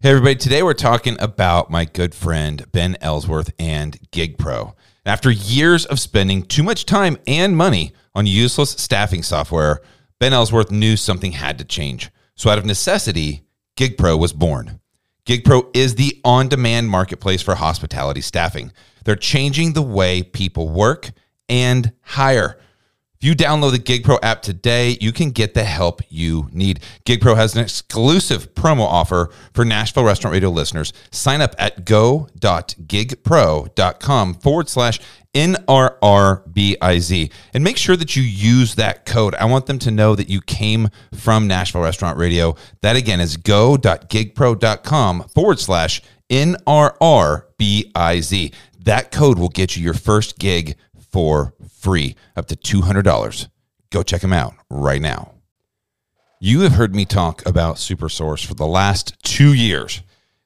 Hey, everybody. Today we're talking about my good friend Ben Ellsworth and GigPro. After years of spending too much time and money on useless staffing software, Ben Ellsworth knew something had to change. So, out of necessity, GigPro was born. GigPro is the on demand marketplace for hospitality staffing. They're changing the way people work and hire. If you download the GigPro app today, you can get the help you need. GigPro has an exclusive promo offer for Nashville Restaurant Radio listeners. Sign up at go.gigpro.com forward slash NRRBIZ and make sure that you use that code. I want them to know that you came from Nashville Restaurant Radio. That again is go.gigpro.com forward slash NRRBIZ. That code will get you your first gig for free, up to $200. Go check them out right now. You have heard me talk about SuperSource for the last two years.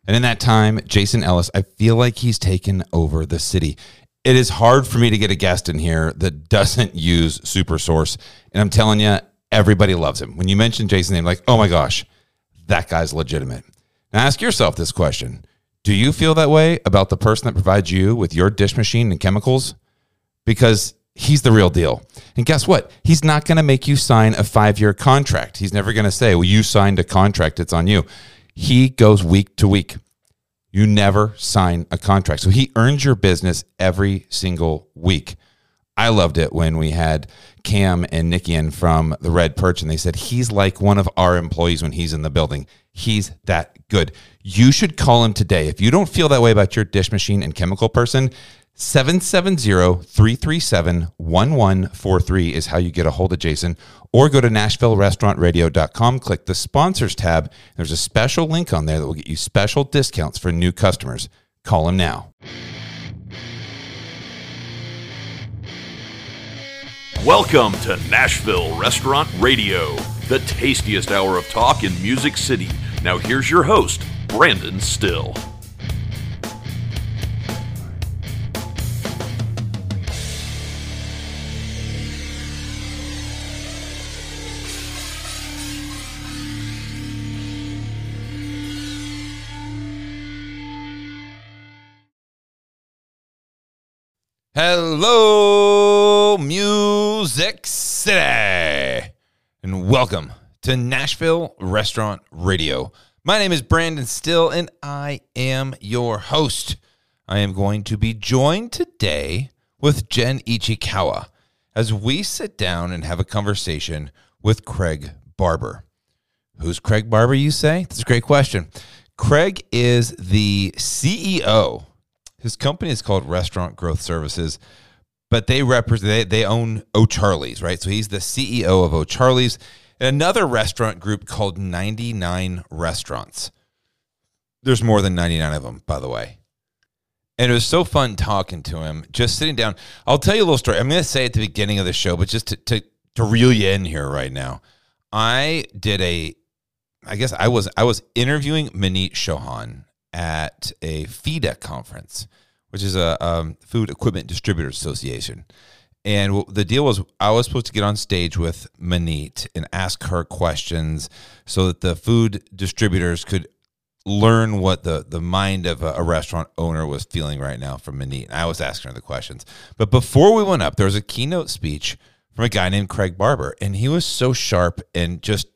And in that time, Jason Ellis, I feel like he's taken over the city. It is hard for me to get a guest in here that doesn't use SuperSource. And I'm telling you, everybody loves him. When you mention Jason's name, like, oh my gosh, that guy's legitimate. Now ask yourself this question Do you feel that way about the person that provides you with your dish machine and chemicals? Because he's the real deal. And guess what? He's not going to make you sign a five year contract. He's never going to say, well, you signed a contract, it's on you. He goes week to week. You never sign a contract. So he earns your business every single week. I loved it when we had Cam and Nikki in from the Red Perch, and they said he's like one of our employees when he's in the building. He's that good. You should call him today. If you don't feel that way about your dish machine and chemical person, 770-337-1143 is how you get a hold of Jason or go to nashvillerestaurantradio.com click the sponsors tab there's a special link on there that will get you special discounts for new customers call him now Welcome to Nashville Restaurant Radio, the tastiest hour of talk in Music City. Now here's your host, Brandon Styll. Hello music city and welcome to nashville restaurant radio. My name is brandon styll and i am your host. I am going to be joined today with jen ichikawa as we sit down and have a conversation with craig barber. Who's craig barber you say? That's a great question. Craig is the ceo his company is called Restaurant Growth Services, but they represent they, they own O'Charlie's, right? So he's the CEO of O'Charlie's, and another restaurant group called 99 Restaurants. There's more than 99 of them, by the way. And it was so fun talking to him, just sitting down. I'll tell you a little story. I'm going to say at the beginning of the show, but just to, to, to reel you in here right now. I did a, I guess I was I was interviewing Maneet Chauhan at a FEDA conference, which is a um, Food Equipment Distributors Association. And the deal was, I was supposed to get on stage with Maneet and ask her questions so that the food distributors could learn what the, the mind of a, a restaurant owner was feeling right now from Maneet. I was asking her the questions. But before we went up, there was a keynote speech from a guy named Craig Barber. And he was so sharp and just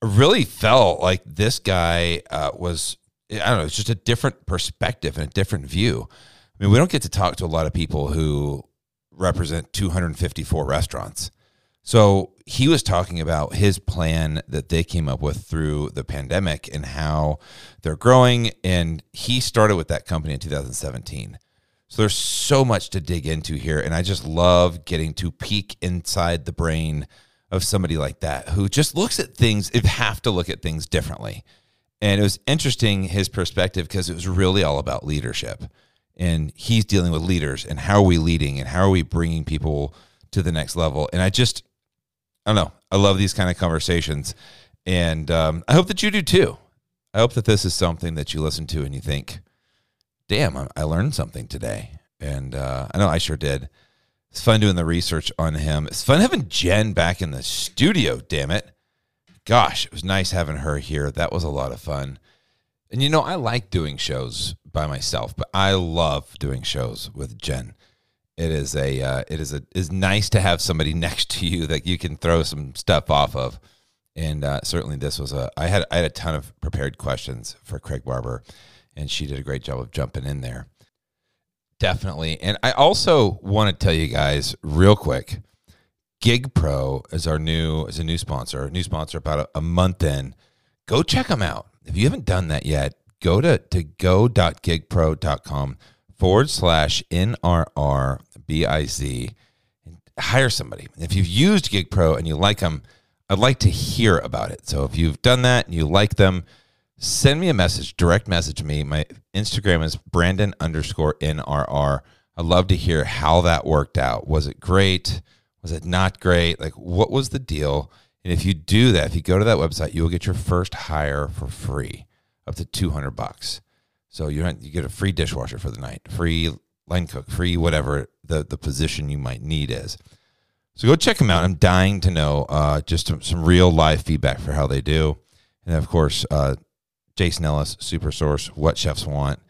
really felt like this guy uh, was I don't know, it's just a different perspective and a different view. I mean, we don't get to talk to a lot of people who represent 254 restaurants. So he was talking about his plan that they came up with through the pandemic and how they're growing. And he started with that company in 2017. So there's so much to dig into here. And I just love getting to peek inside the brain of somebody like that who just looks at things, if have to look at things differently. And it was interesting his perspective because it was really all about leadership. And he's dealing with leaders and how are we leading and how are we bringing people to the next level. And I just, I don't know, I love these kind of conversations. And um, I hope that you do too. I hope that this is something that you listen to and you think, damn, I learned something today. And uh, I know I sure did. It's fun doing the research on him. It's fun having Jen back in the studio, damn it gosh, it was nice having her here. That was a lot of fun. And you know, I like doing shows by myself, but I love doing shows with Jen. It is a uh, it is a is nice to have somebody next to you that you can throw some stuff off of. And uh, certainly, this was a I had I had a ton of prepared questions for Craig Barber, and she did a great job of jumping in there. Definitely, and I also want to tell you guys real quick. Gig Pro is our new is a new sponsor, new sponsor about a, a month in. Go check them out. If you haven't done that yet, go to, to go.gigpro.com forward slash NRRBIZ and hire somebody. If you've used Gig Pro and you like them, I'd like to hear about it. So if you've done that and you like them, send me a message, direct message me. My Instagram is Brandon underscore NRR. I'd love to hear how that worked out. Was it great? Was it not great? Like, what was the deal? And if you do that, if you go to that website, you will get your first hire for free, up to two hundred bucks. So you you get a free dishwasher for the night, free line cook, free whatever the the position you might need is. So go check them out. I'm dying to know uh, just some, some, real live feedback for how they do, and of course, uh, Jason Ellis, Super Source, What Chefs Want,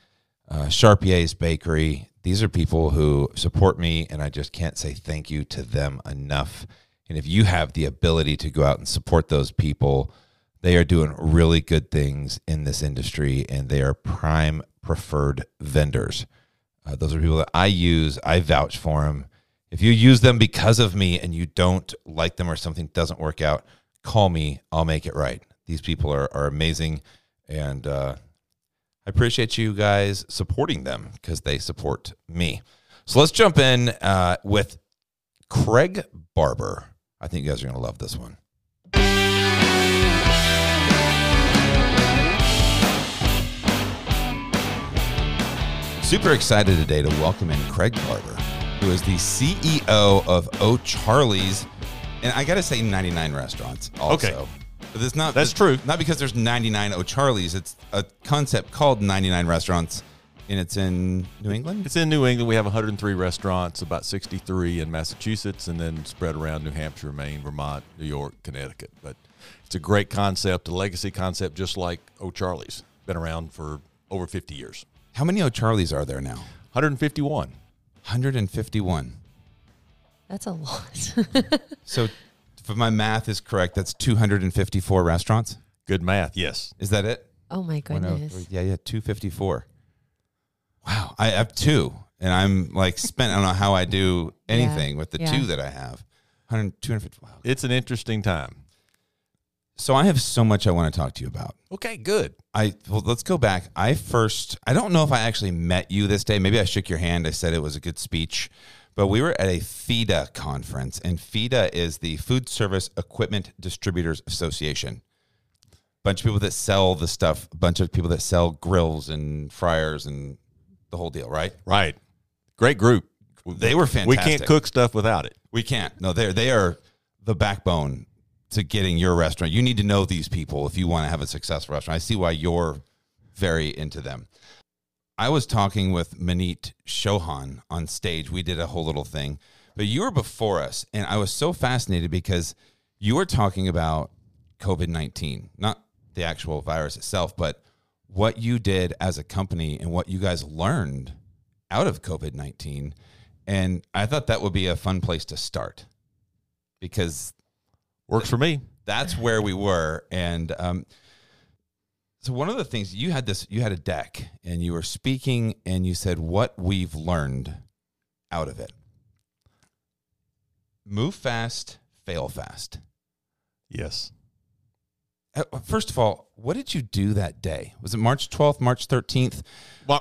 uh, Charpier's Bakery. These are people who support me, and I just can't say thank you to them enough. And if you have the ability to go out and support those people, they are doing really good things in this industry and they are prime preferred vendors. Uh, those are people that I use, I vouch for them. If you use them because of me and you don't like them or something doesn't work out, call me. I'll make it right. These people are, are amazing. And uh, I appreciate you guys supporting them because they support me. So let's jump in uh, with Craig Barber. I think you guys are going to love this one. Super excited today to welcome in Craig Barber, who is the CEO of O'Charlie's. And I got to say, 99 restaurants also. Okay. But it's not, That's true. Not because there's 99 O'Charlie's. It's a concept called 99 restaurants and it's in New England. It's in New England. We have 103 restaurants, about 63 in Massachusetts, and then spread around New Hampshire, Maine, Vermont, New York, Connecticut. But it's a great concept, a legacy concept, just like O'Charlie's. Been around for over 50 years. How many O'Charlie's are there now? 151. 151. That's a lot. so, if my math is correct, that's 254 restaurants. Good math. Yes. Is that it? oh my oh goodness. Yeah, yeah, 254. Wow, I have two, and I'm like spent. I don't know how I do anything Yeah, with the yeah. two that I have. 100, 250. Wow. It's an interesting time. So I have so much I want to talk to you about. Okay, good. I well, let's go back. I first. I don't know if I actually met you this day. Maybe I shook your hand. I said it was a good speech, but we were at a FEDA conference, and FEDA is the Food Service Equipment Distributors Association. Bunch of people that sell the stuff. Bunch of people that sell grills and fryers and the whole deal. Right? Right. Great group. They were fantastic. We can't cook stuff without it. We can't. No, they're they are the backbone to getting your restaurant. You need to know these people if you want to have a successful restaurant. I see why you're very into them. I was talking with Maneet Chauhan on stage. We did a whole little thing, but you were before us, and I was so fascinated because you were talking about COVID nineteen, not the actual virus itself, but what you did as a company and what you guys learned out of COVID nineteen. And I thought that would be a fun place to start because Works for me. that's where we were. And um, so one of the things you had this, you had a deck, and you were speaking, and you said what we've learned out of it. Move fast, fail fast. Yes. Uh, First of all, what did you do that day? Was it March 12th, March 13th?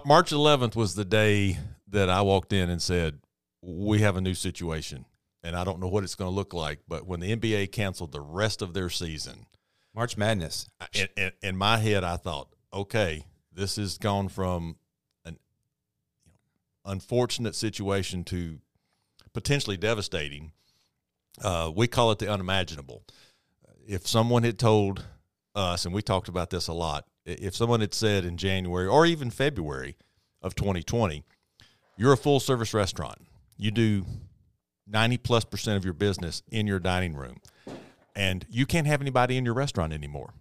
March 11th was the day that I walked in and said, "We have a new situation, and I don't know what it's going to look like." But when the NBA canceled the rest of their season, March Madness. In, in, in my head, I thought, "Okay, this has gone from an unfortunate situation to potentially devastating." Uh, we call it the unimaginable. If someone had told us, and we talked about this a lot, if someone had said in January or even February of 2020, you're a full service restaurant, you do 90 plus percent of your business in your dining room, and you can't have anybody in your restaurant anymore.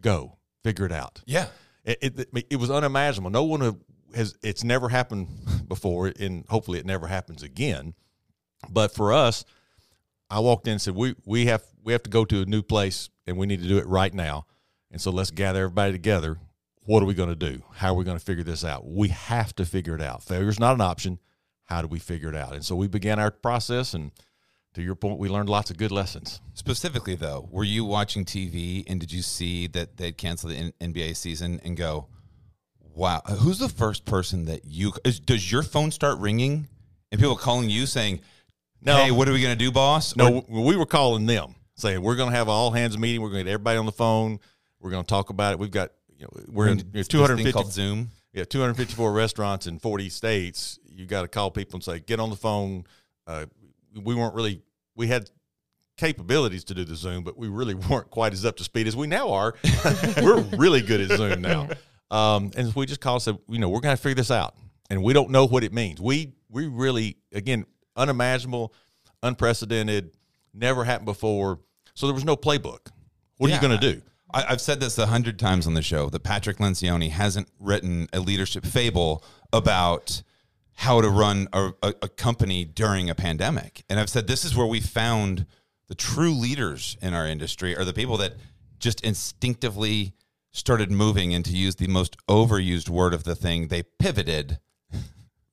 Go figure it out. Yeah. It, it, it was unimaginable. No one has. It's never happened before, and hopefully it never happens again. But for us, I walked in and said, "We we have we have to go to a new place, and we need to do it right now. And so let's gather everybody together. What are we going to do? How are we going to figure this out? We have to figure it out. Failure is not an option. How do we figure it out? And so we began our process, and to your point, we learned lots of good lessons. Specifically, though, were you watching TV and did you see that they'd canceled the NBA season and go, "Wow, who's the first person that you?" Is, does your phone start ringing and people calling you saying? No. Hey, what are we going to do, boss? No, or, we were calling them saying we're going to have an all hands meeting. We're going to get everybody on the phone. We're going to talk about it. We've got you know we're in you know, 250 called Zoom. Yeah, 254 restaurants in 40 states. You got to call people and say, get on the phone. Uh, we weren't really we had capabilities to do the Zoom, but we really weren't quite as up to speed as we now are. we're really good at Zoom now. Um, and we just called and said, you know, we're going to figure this out, and we don't know what it means. We we really again unimaginable, unprecedented, never happened before. So there was no playbook. What yeah, are you going to do? I, have said this a hundred times on the show that Patrick Lencioni hasn't written a leadership fable about how to run a, a, a, company during a pandemic. And I've said this is where we found the true leaders in our industry are the people that just instinctively started moving and to use the most overused word of the thing, they pivoted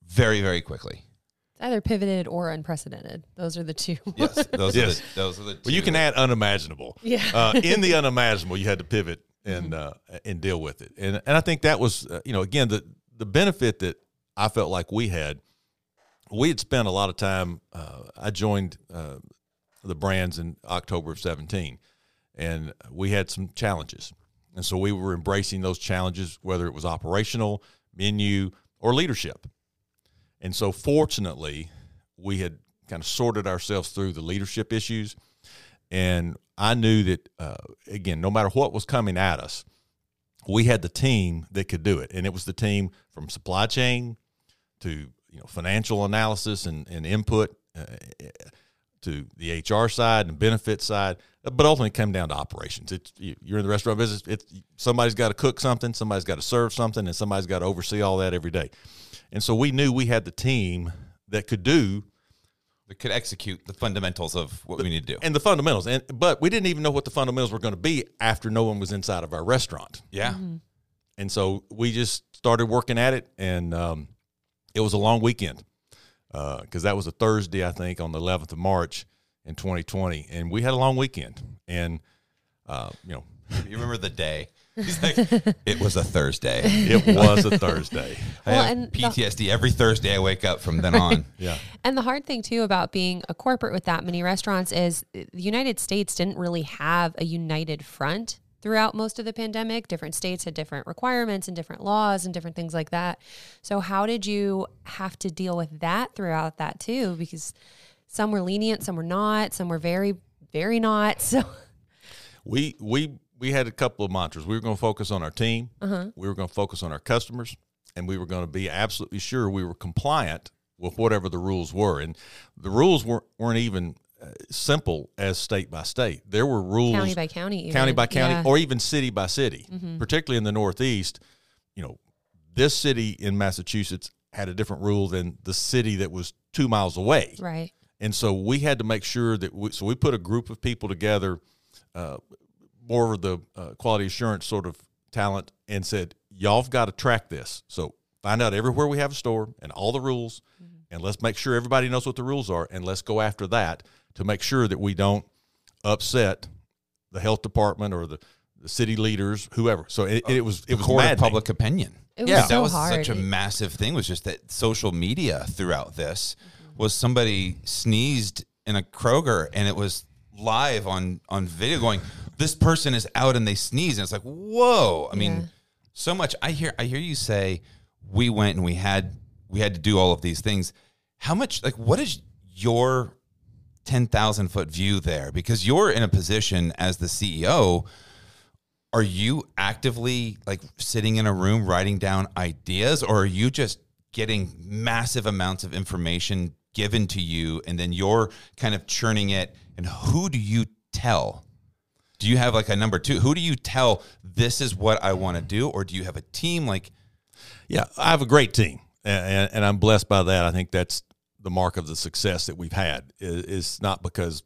very, very quickly. It's either pivoted or unprecedented. Those are the two. yes, those, yes. Are the, those are the two. Well, you can add unimaginable. Yeah. Uh, in the unimaginable, you had to pivot and uh, and deal with it. And and I think that was, uh, you know, again, the, the benefit that I felt like we had, we had spent a lot of time. Uh, I joined uh, the brands in October of 17, and we had some challenges. And so we were embracing those challenges, whether it was operational, menu, or leadership. And so, fortunately, we had kind of sorted ourselves through the leadership issues. And I knew that, uh, again, no matter what was coming at us, we had the team that could do it. And it was the team from supply chain to you know financial analysis and, and input uh, to the HR side and benefit side, but ultimately it came down to operations. It's you're in the restaurant business. It's somebody's got to cook something, somebody's got to serve something, and somebody's got to oversee all that every day. And so we knew we had the team that could do that could execute the fundamentals of what we need to do. And the fundamentals. And but we didn't even know what the fundamentals were going to be after no one was inside of our restaurant. Yeah. Mm-hmm. And so we just started working at it and um, it was a long weekend because uh, that was a Thursday, I think, on the 11th of March in 2020, and we had a long weekend. And uh, you know, you remember the day? He's like, it was a Thursday. It was a Thursday. I well, have PTSD the, every Thursday. I wake up from then on. yeah. And the hard thing too about being a corporate with that many restaurants is the United States didn't really have a united front throughout most of the pandemic. Different states had different requirements and different laws and different things like that. So, how did you have to deal with that throughout that too? Because some were lenient, some were not, some were very, very not. So, we we we had a couple of mantras. We were going to focus on our team. Uh-huh. We were going to focus on our customers, and we were going to be absolutely sure we were compliant with whatever the rules were. And the rules weren't weren't even simple as state by state. There were rules county by county, even. county by county, yeah. or even city by city. Mm-hmm. Particularly in the Northeast, you know, this city in Massachusetts had a different rule than the city that was two miles away. Right. And so we had to make sure that we, so we put a group of people together, uh, more of the uh, quality assurance sort of talent, and said, y'all have got to track this. So find out everywhere we have a store and all the rules, mm-hmm. and let's make sure everybody knows what the rules are, and let's go after that to make sure that we don't upset the health department or the, the city leaders, whoever. So it, it was it was court of public opinion. It was yeah, so that was hard. such a massive thing. Was just that social media throughout this mm-hmm. was somebody sneezed in a Kroger and it was live on on video going. This person is out and they sneeze and it's like whoa. I mean, yeah. so much. I hear I hear you say we went and we had we had to do all of these things. How much like what is your 10,000 foot view there because you're in a position as the CEO. Are you actively like sitting in a room writing down ideas or are you just getting massive amounts of information given to you and then you're kind of churning it and who do you tell? Do you have like a number two? Who do you tell this is what I want to do, or do you have a team like? Yeah, I have a great team, and, and I'm blessed by that. I think that's the mark of the success that we've had. Is, not because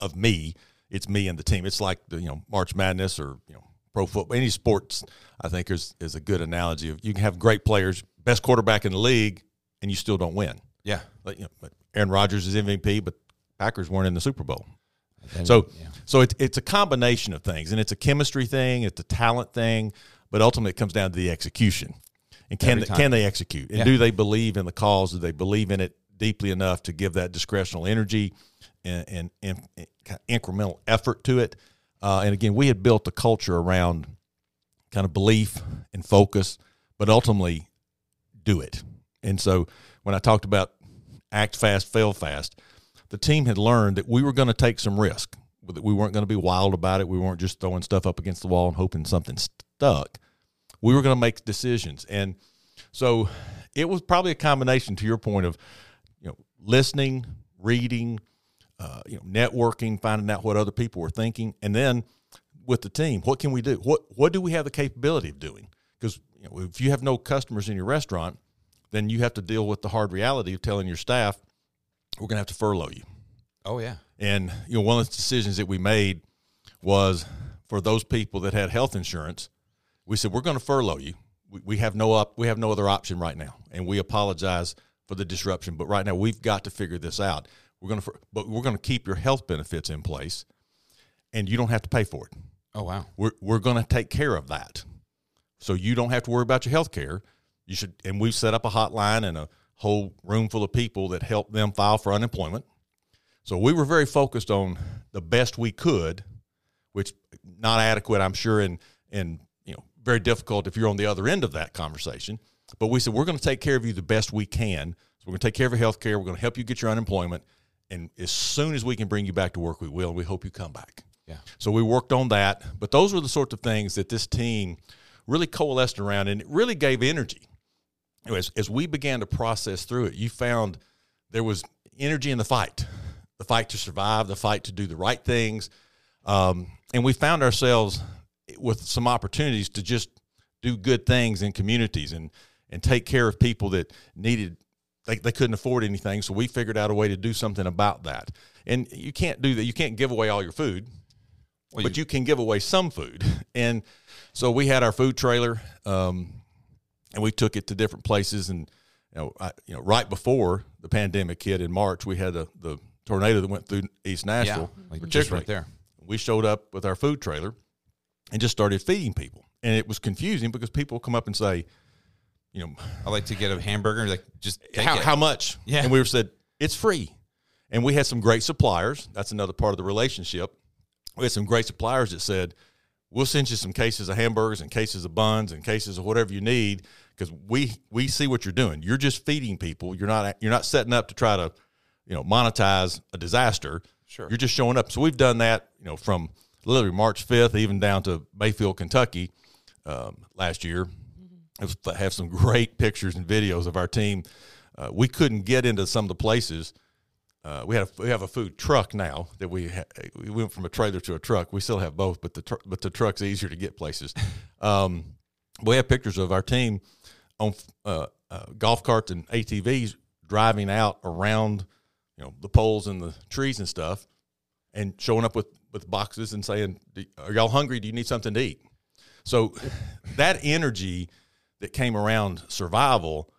of me; it's me and the team. It's like the you know March Madness or you know pro football. Any sports, I think is is a good analogy of you can have great players, best quarterback in the league, and you still don't win. Yeah, Like, you know, but Aaron Rodgers is MVP, but Packers weren't in the Super Bowl. So, so it's it's a combination of things, and it's a chemistry thing, it's a talent thing, but ultimately it comes down to the execution. And can they, can they execute? And Yeah. do they believe in the cause? Do they believe in it deeply enough to give that discretional energy and, and, and kind incremental effort to it? Uh, and again, we had built a culture around kind of belief and focus, but ultimately do it. And so when I talked about act fast, fail fast, the team had learned that we were going to take some risk. That we weren't going to be wild about it. We weren't just throwing stuff up against the wall and hoping something stuck. We were going to make decisions, and so it was probably a combination. To your point of, you know, listening, reading, uh, you know, networking, finding out what other people were thinking, and then with the team, what can we do? What what do we have the capability of doing? Because you know, if you have no customers in your restaurant, then you have to deal with the hard reality of telling your staff, we're going to have to furlough you. oh yeah, And you know, one of the decisions that we made was for those people that had health insurance, we said we're going to furlough you. We, we have no up, we have no other option right now, and we apologize for the disruption. But right now, we've got to figure this out. We're going to, but we're going to keep your health benefits in place, and you don't have to pay for it. oh wow, We're we're going to take care of that, so you don't have to worry about your health care. You should, and we've set up a hotline and a whole room full of people that help them file for unemployment. So we were very focused on the best we could, which not adequate, I'm sure, and and you know very difficult if you're on the other end of that conversation. But we said we're going to take care of you the best we can. So we're going to take care of your health care. We're going to help you get your unemployment, and as soon as we can bring you back to work, we will. We hope you come back. yeah, So we worked on that. But those were the sorts of things that this team really coalesced around, and it really gave energy. You know, As, as we began to process through it, you found there was energy in the fight the fight to survive, the fight to do the right things. Um, and we found ourselves with some opportunities to just do good things in communities and, and take care of people that needed they, they couldn't afford anything so we figured out a way to do something about that and you can't do that you can't give away all your food Well, but you can give away some food. And so we had our food trailer, um, and we took it to different places. And you know, I, you know, right before the pandemic hit in March, we had the, the tornado that went through East yeah, Nashville. like just particularly. right there. We showed up with our food trailer and just started feeding people, and it was confusing because people come up and say, you know, I like to get a hamburger, like just take how, it. how much? Yeah. And we were said, it's free. And we had some great suppliers. That's another part of the relationship. We had some great suppliers that said, we'll send you some cases of hamburgers and cases of buns and cases of whatever you need because we we see what you're doing. You're just feeding people. You're not you're not setting up to try to, you know, monetize a disaster. Sure. You're just showing up. So we've done that, you know, from literally March 5th even down to Mayfield, Kentucky, um, last year. I was- I have some great pictures and videos of our team. Uh, we couldn't get into some of the places. Uh, we have we have a food truck now that we ha- we went from a trailer to a truck. We still have both, but the tr- but the truck's easier to get places. Um, we have pictures of our team on uh, uh, golf carts and ATVs driving out around you know the poles and the trees and stuff, and showing up with with boxes and saying, "Are y'all hungry? Do you need something to eat?" So that energy that came around survival,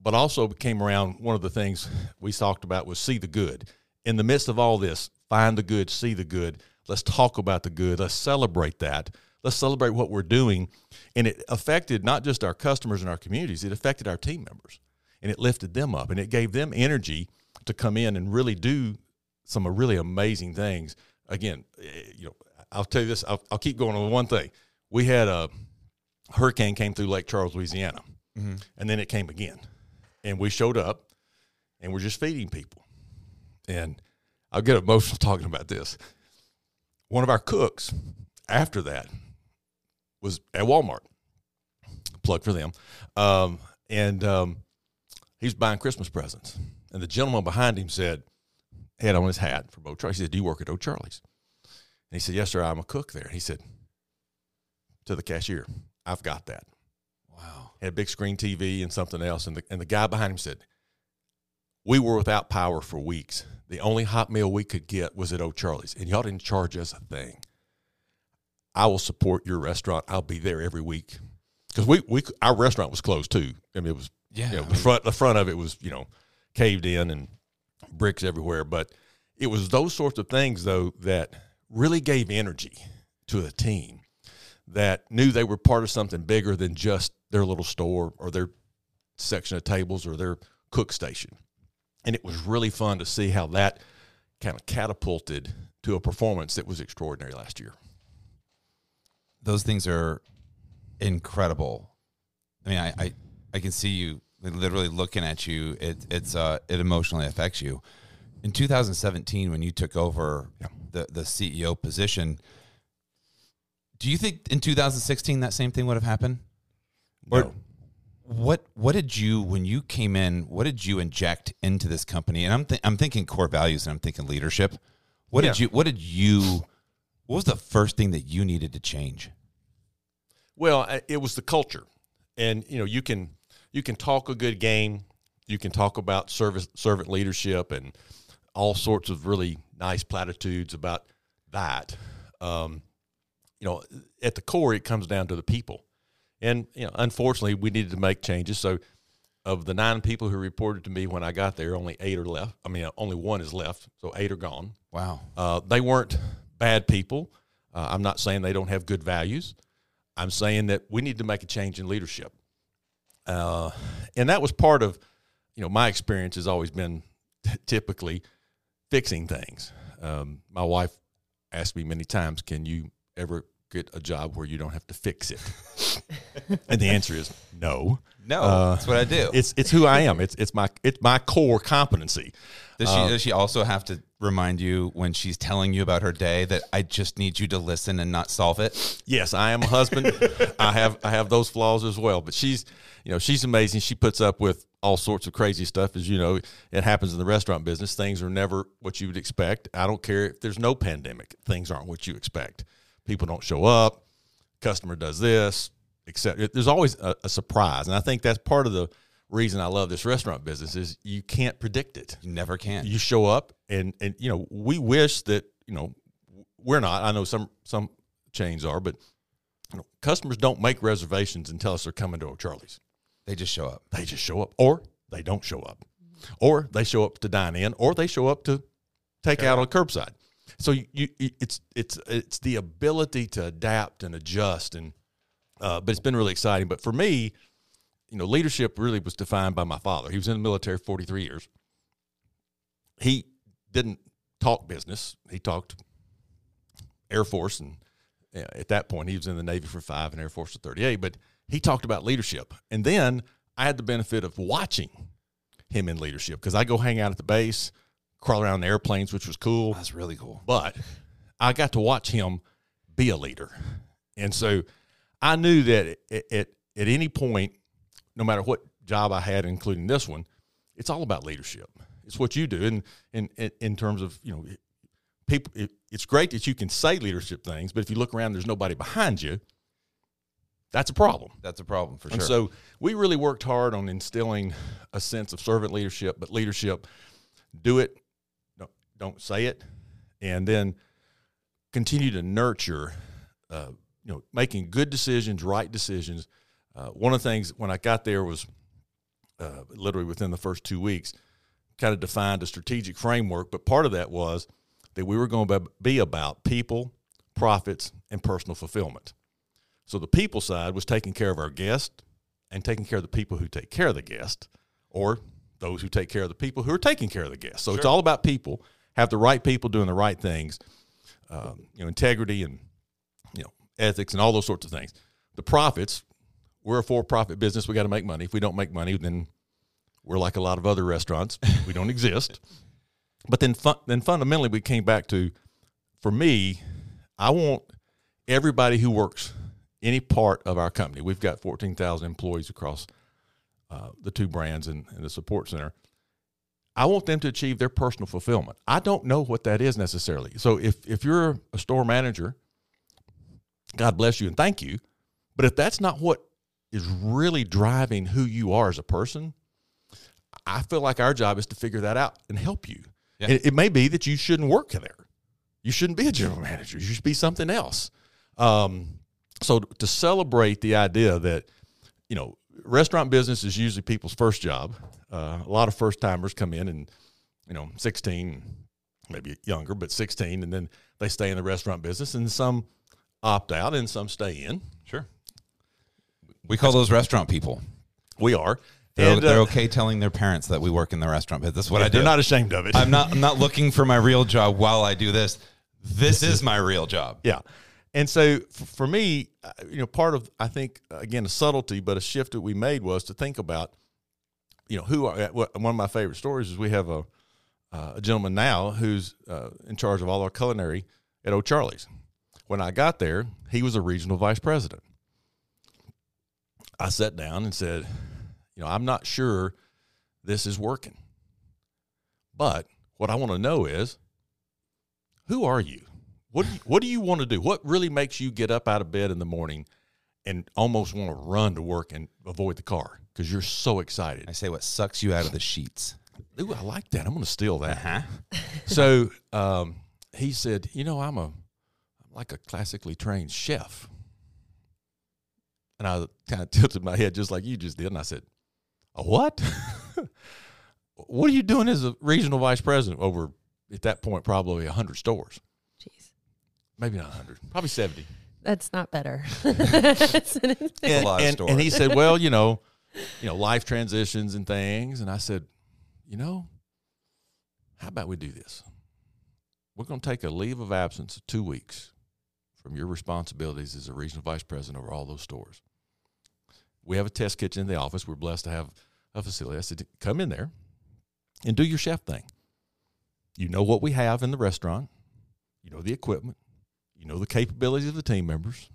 but also came around one of the things we talked about was see the good. In the midst of all this, find the good, see the good. Let's talk about the good. Let's celebrate that. Let's celebrate what we're doing. And it affected not just our customers and our communities, it affected our team members. And it lifted them up and it gave them energy to come in and really do some really amazing things. Again, eh, you know, I'll tell you this, I'll, I'll keep going on one thing. We had a hurricane came through Lake Charles, Louisiana, and then it came again. And we showed up and we're just feeding people. And I'll get emotional talking about this. One of our cooks, after that, was at Walmart. Plug for them. Um, and um, he was buying Christmas presents. And the gentleman behind him said, had on his hat for O'Charlie's. He said, Do you work at O'Charlie's? And he said, Yes, sir, I'm a cook there. He said to the cashier, I've got that. Wow. Had a big screen TV and something else. And the, and the guy behind him said, We were without power for weeks. The only hot meal we could get was at O'Charlie's, and y'all didn't charge us a thing. I will support your restaurant. I'll be there every week because we, we our restaurant was closed too. I mean, it was Yeah. you know, the front the front of it was you know caved in and bricks everywhere. But it was those sorts of things though that really gave energy to a team that knew they were part of something bigger than just their little store or their section of tables or their cook station. And it was really fun to see how that kind of catapulted to a performance that was extraordinary last year. Those things are incredible. I mean, I, I, I can see you literally looking at you. It, it's, uh, it emotionally affects you. In 2017, when you took over the, the CEO position, do you think in 2016 that same thing would have happened? Or No. what what did you when you came in? What did you inject into this company? And I'm th- I'm thinking core values and I'm thinking leadership. What did you What did you? What was the first thing that you needed to change? Well, it was the culture, and you know you can you can talk a good game, you can talk about service servant leadership and all sorts of really nice platitudes about that. Um, you know, at the core, it comes down to the people, and you know, unfortunately, we needed to make changes. So, of the nine people who reported to me when I got there, only eight are left. I mean, only one is left, so eight are gone. Wow. Uh, they weren't bad people. Uh, I'm not saying they don't have good values. I'm saying that we need to make a change in leadership. Uh, and that was part of, you know, my experience has always been typically fixing things. Um, my wife asked me many times, "Can you ever get a job where you don't have to fix it?" and the answer is no. No, Uh, that's what I do. It's it's who I am. It's it's my it's my core competency. Does she Uh, does she also have to remind you when she's telling you about her day that I just need you to listen and not solve it? Yes, I am a husband. I have I have those flaws as well. But she's you know she's amazing. She puts up with all sorts of crazy stuff. As you know, it happens in the restaurant business. Things are never what you would expect. I don't care if there's no pandemic. Things aren't what you expect. People don't show up. Customer does this. Except there's always a, a surprise, and I think that's part of the reason I love this restaurant business is you can't predict it. You never can. you show up and and you know we wish that you know we're not. I know some some chains are but you know, customers don't make reservations and tell us they're coming to o'charlie's they just show up. they just show up or they don't show up. Or they show up to dine in or they show up to take out on curbside. So you, you it's it's it's the ability to adapt and adjust and uh, but it's been really exciting. But for me you know leadership really was defined by my father. He was in the military 43 years. He didn't talk business. He talked air force and yeah, at that point he was in the navy for five and air force for 38 but he talked about leadership. And then i had the benefit of watching him in leadership because i go hang out at the base crawl around in airplanes which was cool. That's really cool. but I got to watch him be a leader. And so I knew that at, at, at any point, no matter what job I had, including this one, it's all about leadership. It's what you do. And in, in, in terms of, you know, people, it, it's great that you can say leadership things, but if you look around, there's nobody behind you, that's a problem. That's a problem for And sure. so we really worked hard on instilling a sense of servant leadership, but leadership, do it, don't, don't say it, and then continue to nurture, uh, you know, making good decisions, right decisions. Uh, one of the things when I got there was uh, literally within the first two weeks, kind of defined a strategic framework, but part of that was that we were going to be about people, profits, and personal fulfillment. So the people side was taking care of our guest and taking care of the people who take care of the guest, or those who take care of the people who are taking care of the guest. So it's all about people. Have the right people doing the right things, um, you know, integrity and ethics and all those sorts of things. The profits, we're a for-profit business. We got to make money. If we don't make money, then we're like a lot of other restaurants. We don't exist. But then, then fundamentally, we came back to, for me, I want everybody who works any part of our company. We've got fourteen thousand employees across uh, the two brands and, and the support center. I want them to achieve their personal fulfillment. I don't know what that is necessarily. So if if you're a store manager, God bless you and thank you. But if that's not what is really driving who you are as a person, I feel like our job is to figure that out and help you. Yeah. It, it may be that you shouldn't work there. You shouldn't be a general manager. You should be something else. Um, so to celebrate the idea that you know restaurant business is usually people's first job. Uh, a lot of first timers come in and you know 16, maybe younger, but 16, and then they stay in the restaurant business, and some opt out and some stay in. Sure. We call those restaurant people. We are. They're, And, uh, they're okay telling their parents that we work in the restaurant business. That's what I do. They're not ashamed of it. I'm not. I'm not looking for my real job while I do this. This is my real job. Yeah. And so for me, uh, you know, part of I think again a subtlety, but a shift that we made was to think about, you know, who are what- one of my favorite stories is we have a uh, a gentleman now who's uh, in charge of all our culinary at O'Charlie's. When I got there, he was a regional vice president. I sat down and said, you know, I'm not sure this is working, but what I want to know is who are you? What do you, what do you want to do? What really makes you get up out of bed in the morning and almost want to run to work and avoid the car because you're so excited? I say what sucks you out of the sheets. Ooh, I like that. I'm going to steal that. Huh? So um, he said, "You know, I'm a like a classically trained chef." And I kind of tilted my head just like you just did, and I said, "A what? what are you doing as a regional vice president over at that point probably hundred stores? Jeez. Maybe not hundred, probably seventy. That's not better. It's a lot of and, stores. and he said, "Well, you know, you know, life transitions and things." And I said, "You know, how about we do this? We're going to take a leave of absence of two weeks from your responsibilities as a regional vice president over all those stores. We have a test kitchen in the office. We're blessed to have a facility. I said, come in there and do your chef thing. You know what we have in the restaurant. You know the equipment. You know the capabilities of the team members."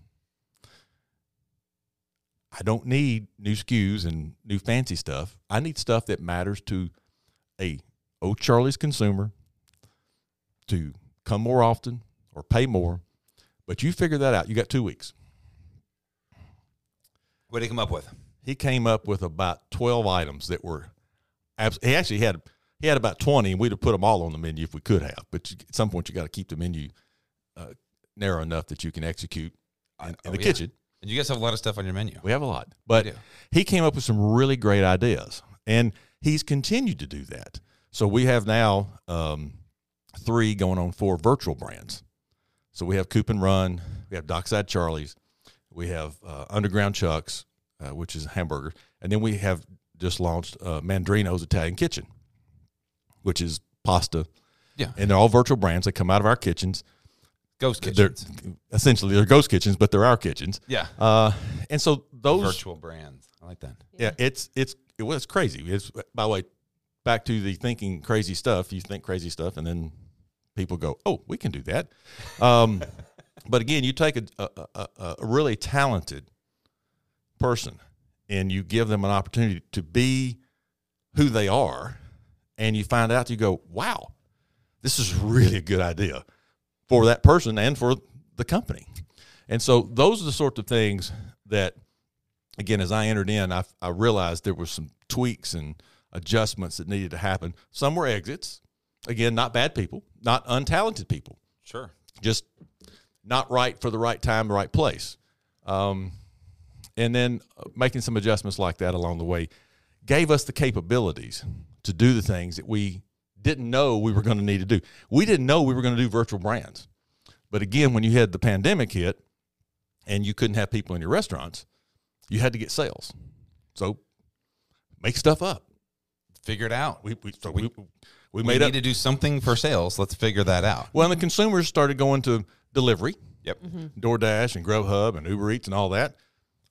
I don't need new SKUs and new fancy stuff. I need stuff that matters to a O'Charlie's consumer to come more often or pay more. But you figure that out. You got two weeks. What did he come up with? He came up with about twelve items that were. Abs- he actually had he had about twenty, and we'd have put them all on the menu if we could have. But you, at some point, you got to keep the menu uh, narrow enough that you can execute in, in Oh, the yeah. kitchen. And you guys have a lot of stuff on your menu. We have a lot, but he came up with some really great ideas, and he's continued to do that. So we have now um, three going on four virtual brands. So we have Coop and Run, we have Dockside Charlie's, we have uh, Underground Chuck's, uh, which is hamburger, and then we have just launched uh, Mandrino's Italian Kitchen, which is pasta, Yeah. and they're all virtual brands that come out of our kitchens. Ghost They're kitchens. essentially they're ghost kitchens, but they're our kitchens. Yeah. Uh, and so those Virtual brands. I like that. yeah, it's it's it was crazy. It's by the way, back to the thinking crazy stuff. You think crazy stuff, and then people go, "Oh, we can do that." Um, but again, you take a, a, a, a really talented person and you give them an opportunity to be who they are, and you find out you go, "Wow, this is really a good idea for that person and for the company." And so those are the sorts of things that again, as I entered in, I, I realized there were some tweaks and adjustments that needed to happen. Some were exits. Again, not bad people, not untalented people, Sure. just not right for the right time, the right place. Um, and then uh, making some adjustments like that along the way gave us the capabilities to do the things that we didn't know we were going to need to do. We didn't know we were going to do virtual brands. But again, when you had the pandemic hit and you couldn't have people in your restaurants, you had to get sales. So make stuff up. Figure it out. We, we, so we, we, We made need up. to do something for sales. Let's figure that out. well, and the consumers started going to delivery, Yep. Mm-hmm. DoorDash and Grubhub and Uber Eats and all that.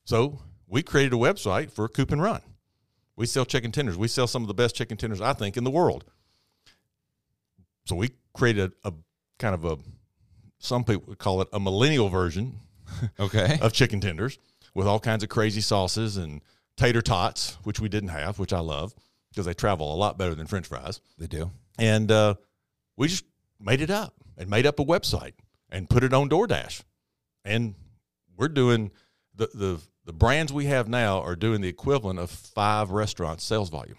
So we created a website for Coop and Run. We sell chicken tenders. We sell some of the best chicken tenders I think in the world. So we created a, kind of a some people would call it a millennial version Okay. of chicken tenders with all kinds of crazy sauces and tater tots, which we didn't have, which I love. Because they travel a lot better than French fries. They do. And uh, we just made it up and made up a website and put it on DoorDash. And we're doing the, the, the brands we have now are doing the equivalent of five restaurants sales volume.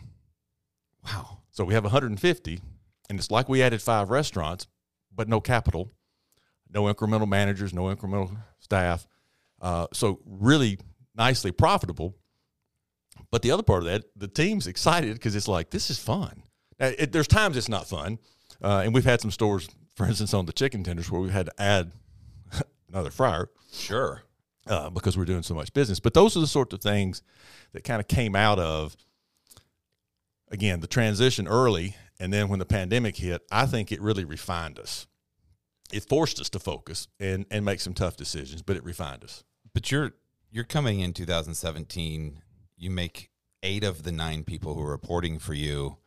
Wow. So we have 150, and it's like we added five restaurants, but no capital, no incremental managers, no incremental staff. Uh, so really nicely profitable. But the other part of that, the team's excited because it's like this is fun. Now, it, there's times it's not fun, uh, and we've had some stores, for instance, on the chicken tenders where we had to add another fryer Sure. uh, because we're doing so much business. But those are the sorts of things that kind of came out of, again, the transition early. And then when the pandemic hit, I think it really refined us. It forced us to focus and, and make some tough decisions, but it refined us. But you're you're coming in 2017. You make eight of the nine people who are reporting for you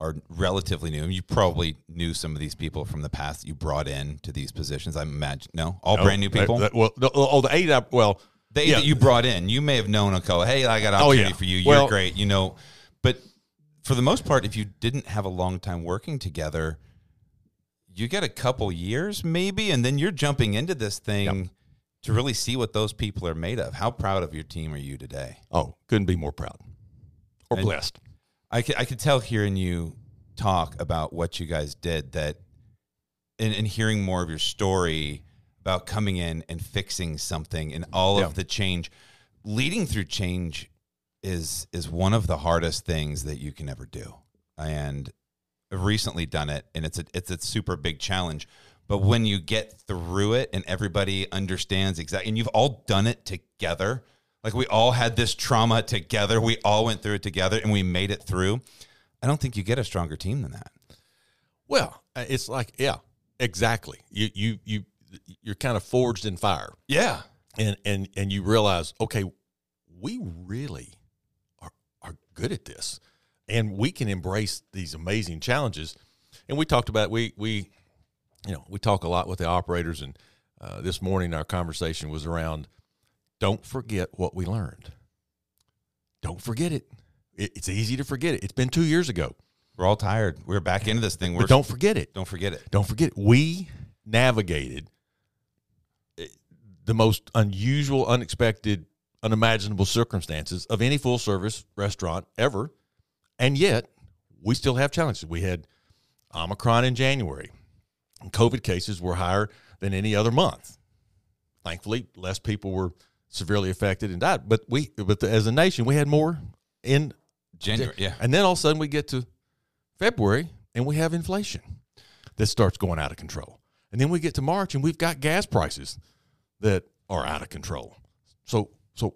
are relatively new. You probably knew some of these people from the past that you brought in to these positions. I imagine no, all brand new Oh, people. that- well, the, oh, the eight, I- well, the eight yeah. that you brought in, you may have known a couple. Hey, I got an Oh, opportunity yeah. for you. You're Well- great. You know, but for the most part, if you didn't have a long time working together, you get a couple years maybe, and then you're jumping into this thing to really see what those people are made of. How proud of your team are you today? oh, couldn't be more proud or And- blessed. I could, I could tell hearing you talk about what you guys did that and, and hearing more of your story about coming in and fixing something and all Yeah. of the change leading through change is is one of the hardest things that you can ever do and I've recently done it and it's a it's a super big challenge but when you get through it and everybody understands exactly and you've all done it together like we all had this trauma together we all went through it together and we made it through i don't think you get a stronger team than that Well, uh, it's like, yeah, exactly. You, you, you, you're kind of forged in fire. yeah and and and you realize okay we really are are good at this and we can embrace these amazing challenges and we talked about we we you know we talk a lot with the operators and uh, this morning our conversation was around don't forget what we learned don't forget it. it it's easy to forget it it's been two years ago we're all tired we're back into this thing we're but don't forget it don't forget it don't forget, we navigated eh, the most unusual, unexpected, unimaginable circumstances of any full service restaurant ever. And yet, we still have challenges. We had Omicron in January. COVID cases were higher than any other month. Thankfully, less people were severely affected and died. But we, but as a nation, we had more in january yeah and then all of a sudden we get to February and we have inflation that starts going out of control. And then we get to March and we've got gas prices that are out of control. So so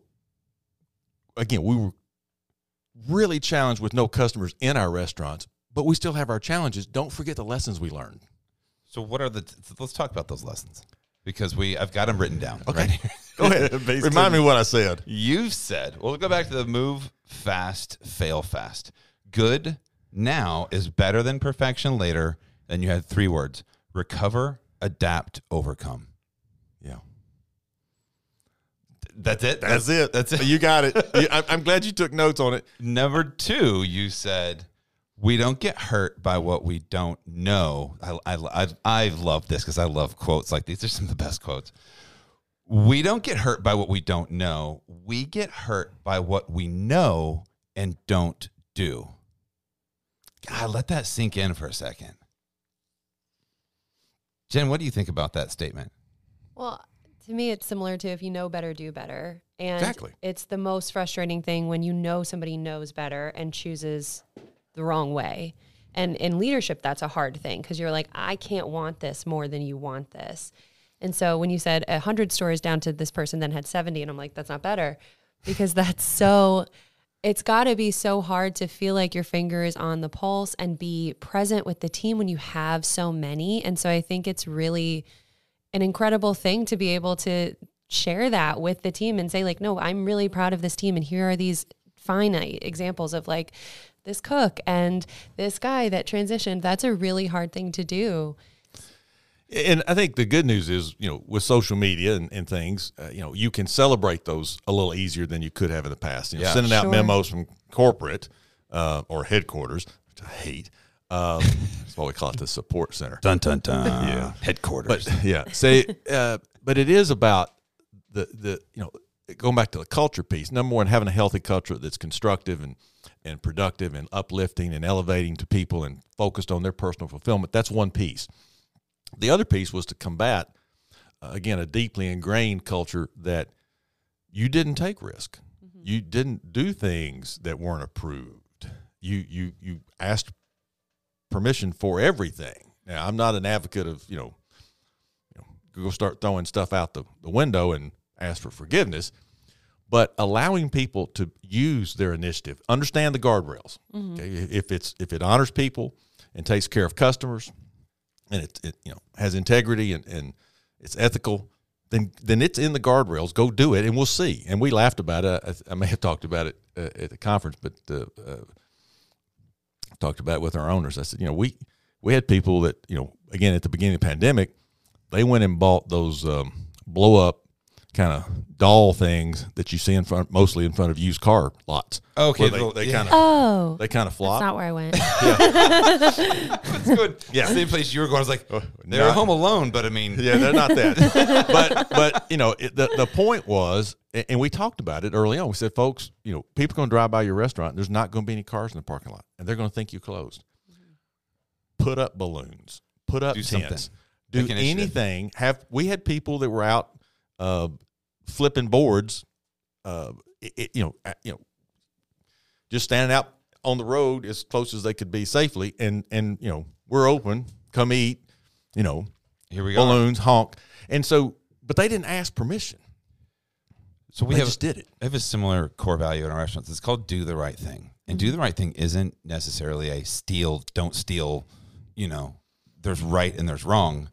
again, we were really challenged with no customers in our restaurants, but we still have our challenges. Don't forget the lessons we learned. So what are the let's talk about those lessons because we i've got them written down Okay. right. Go ahead. Remind me what I said. You've said, well, we'll go back to the move fast, fail fast. Good now is better than perfection later. And you had three words recover, adapt, overcome. Yeah. That's it. That's it. That's it. You got it. I'm glad you took notes on it. Number two, you said, we don't get hurt by what we don't know. I, I, I, I love this because I love quotes like these. They're some of the best quotes. We don't get hurt by what we don't know. We get hurt by what we know and don't do. God, let that sink in for a second. Jen, what do you think about that statement? Well, to me, it's similar to if you know better, do better. And Exactly. it's the most frustrating thing when you know somebody knows better and chooses the wrong way. And in leadership, that's a hard thing because you're like, I can't want this more than you want this. And so when you said 100 stories down to this person then had 70, and I'm like, that's not better because that's so, it's got to be so hard to feel like your finger is on the pulse and be present with the team when you have so many. And so I think it's really, an incredible thing to be able to share that with the team and say like no i'm really proud of this team and here are these finite examples of like this cook and this guy that transitioned that's a really hard thing to do And I think the good news is, you know, with social media and, and things, uh, you know, you can celebrate those a little easier than you could have in the past. You know, Yeah. sending out Sure. memos from corporate uh, or headquarters, which I hate. Um, that's why we call it the support center. Dun dun dun. Yeah. Headquarters. But yeah, say, uh, but it is about the the you know going back to the culture piece. Number one, having a healthy culture that's constructive and and productive and uplifting and elevating to people and focused on their personal fulfillment. That's one piece. The other piece was to combat uh, again a deeply ingrained culture that you didn't take risk. You didn't do things that weren't approved. You you you asked permission for everything. Now, I'm not an advocate of you know, you know go start throwing stuff out the, the window and ask for forgiveness, but allowing people to use their initiative, understand the guardrails. Okay, if it's if it honors people and takes care of customers, and it, it you know has integrity and, and it's ethical, then then it's in the guardrails. Go do it, and we'll see. And we laughed about it. I, I may have talked about it uh, at the conference, but uh, uh, talked about it with our owners. I said, you know, we we had people that you know, again at the beginning of the pandemic, they went and bought those um, blow up kind of doll things that you see in front, mostly in front of used car lots. Oh, okay, they, they yeah. kind of Oh, they kind of flop. that's flop. not where I went. That's good. Yeah. Same place you were going. I was like, Oh, they're not- home alone, but I mean, yeah, they're not that. but but you know, it, the the point was, and we talked about it early on. We said, folks, you know, people going to drive by your restaurant. There's not going to be any cars in the parking lot, and they're going to think you closed. Put up balloons. Put up Do tents. something. Do anything. Have we had people that were out uh, flipping boards? Uh, it, it- you know, you know, just standing out on the road as close as they could be safely, and and you know, we're open. Come eat. You know, here we go. balloons, honk. And so, but they didn't ask permission. So we They have just did it. I have a similar core value in our restaurants. It's called do the right thing. And do the right thing isn't necessarily a steal, don't steal, you know, there's right and there's wrong.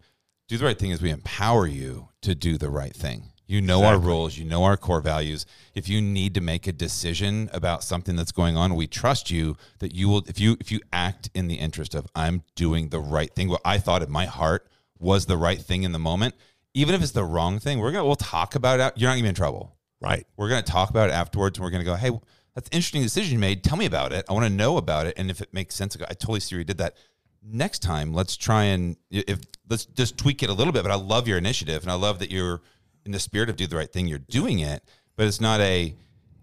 Do the right thing is we empower you to do the right thing. You know our rules, you know our core values. If you need to make a decision about something that's going on, we trust you that you will if you if you act in the interest of I'm doing the right thing, what I thought in my heart was the right thing in the moment, even if it's the wrong thing, we're gonna we'll talk about it. You're not gonna be in trouble Right. we're going to talk about it afterwards and we're going to go hey that's an interesting decision you made tell me about it i want to know about it and if it makes sense i totally see where you did that next time let's try and if let's just tweak it a little bit but i love your initiative and i love that you're in the spirit of do the right thing you're doing it but it's not a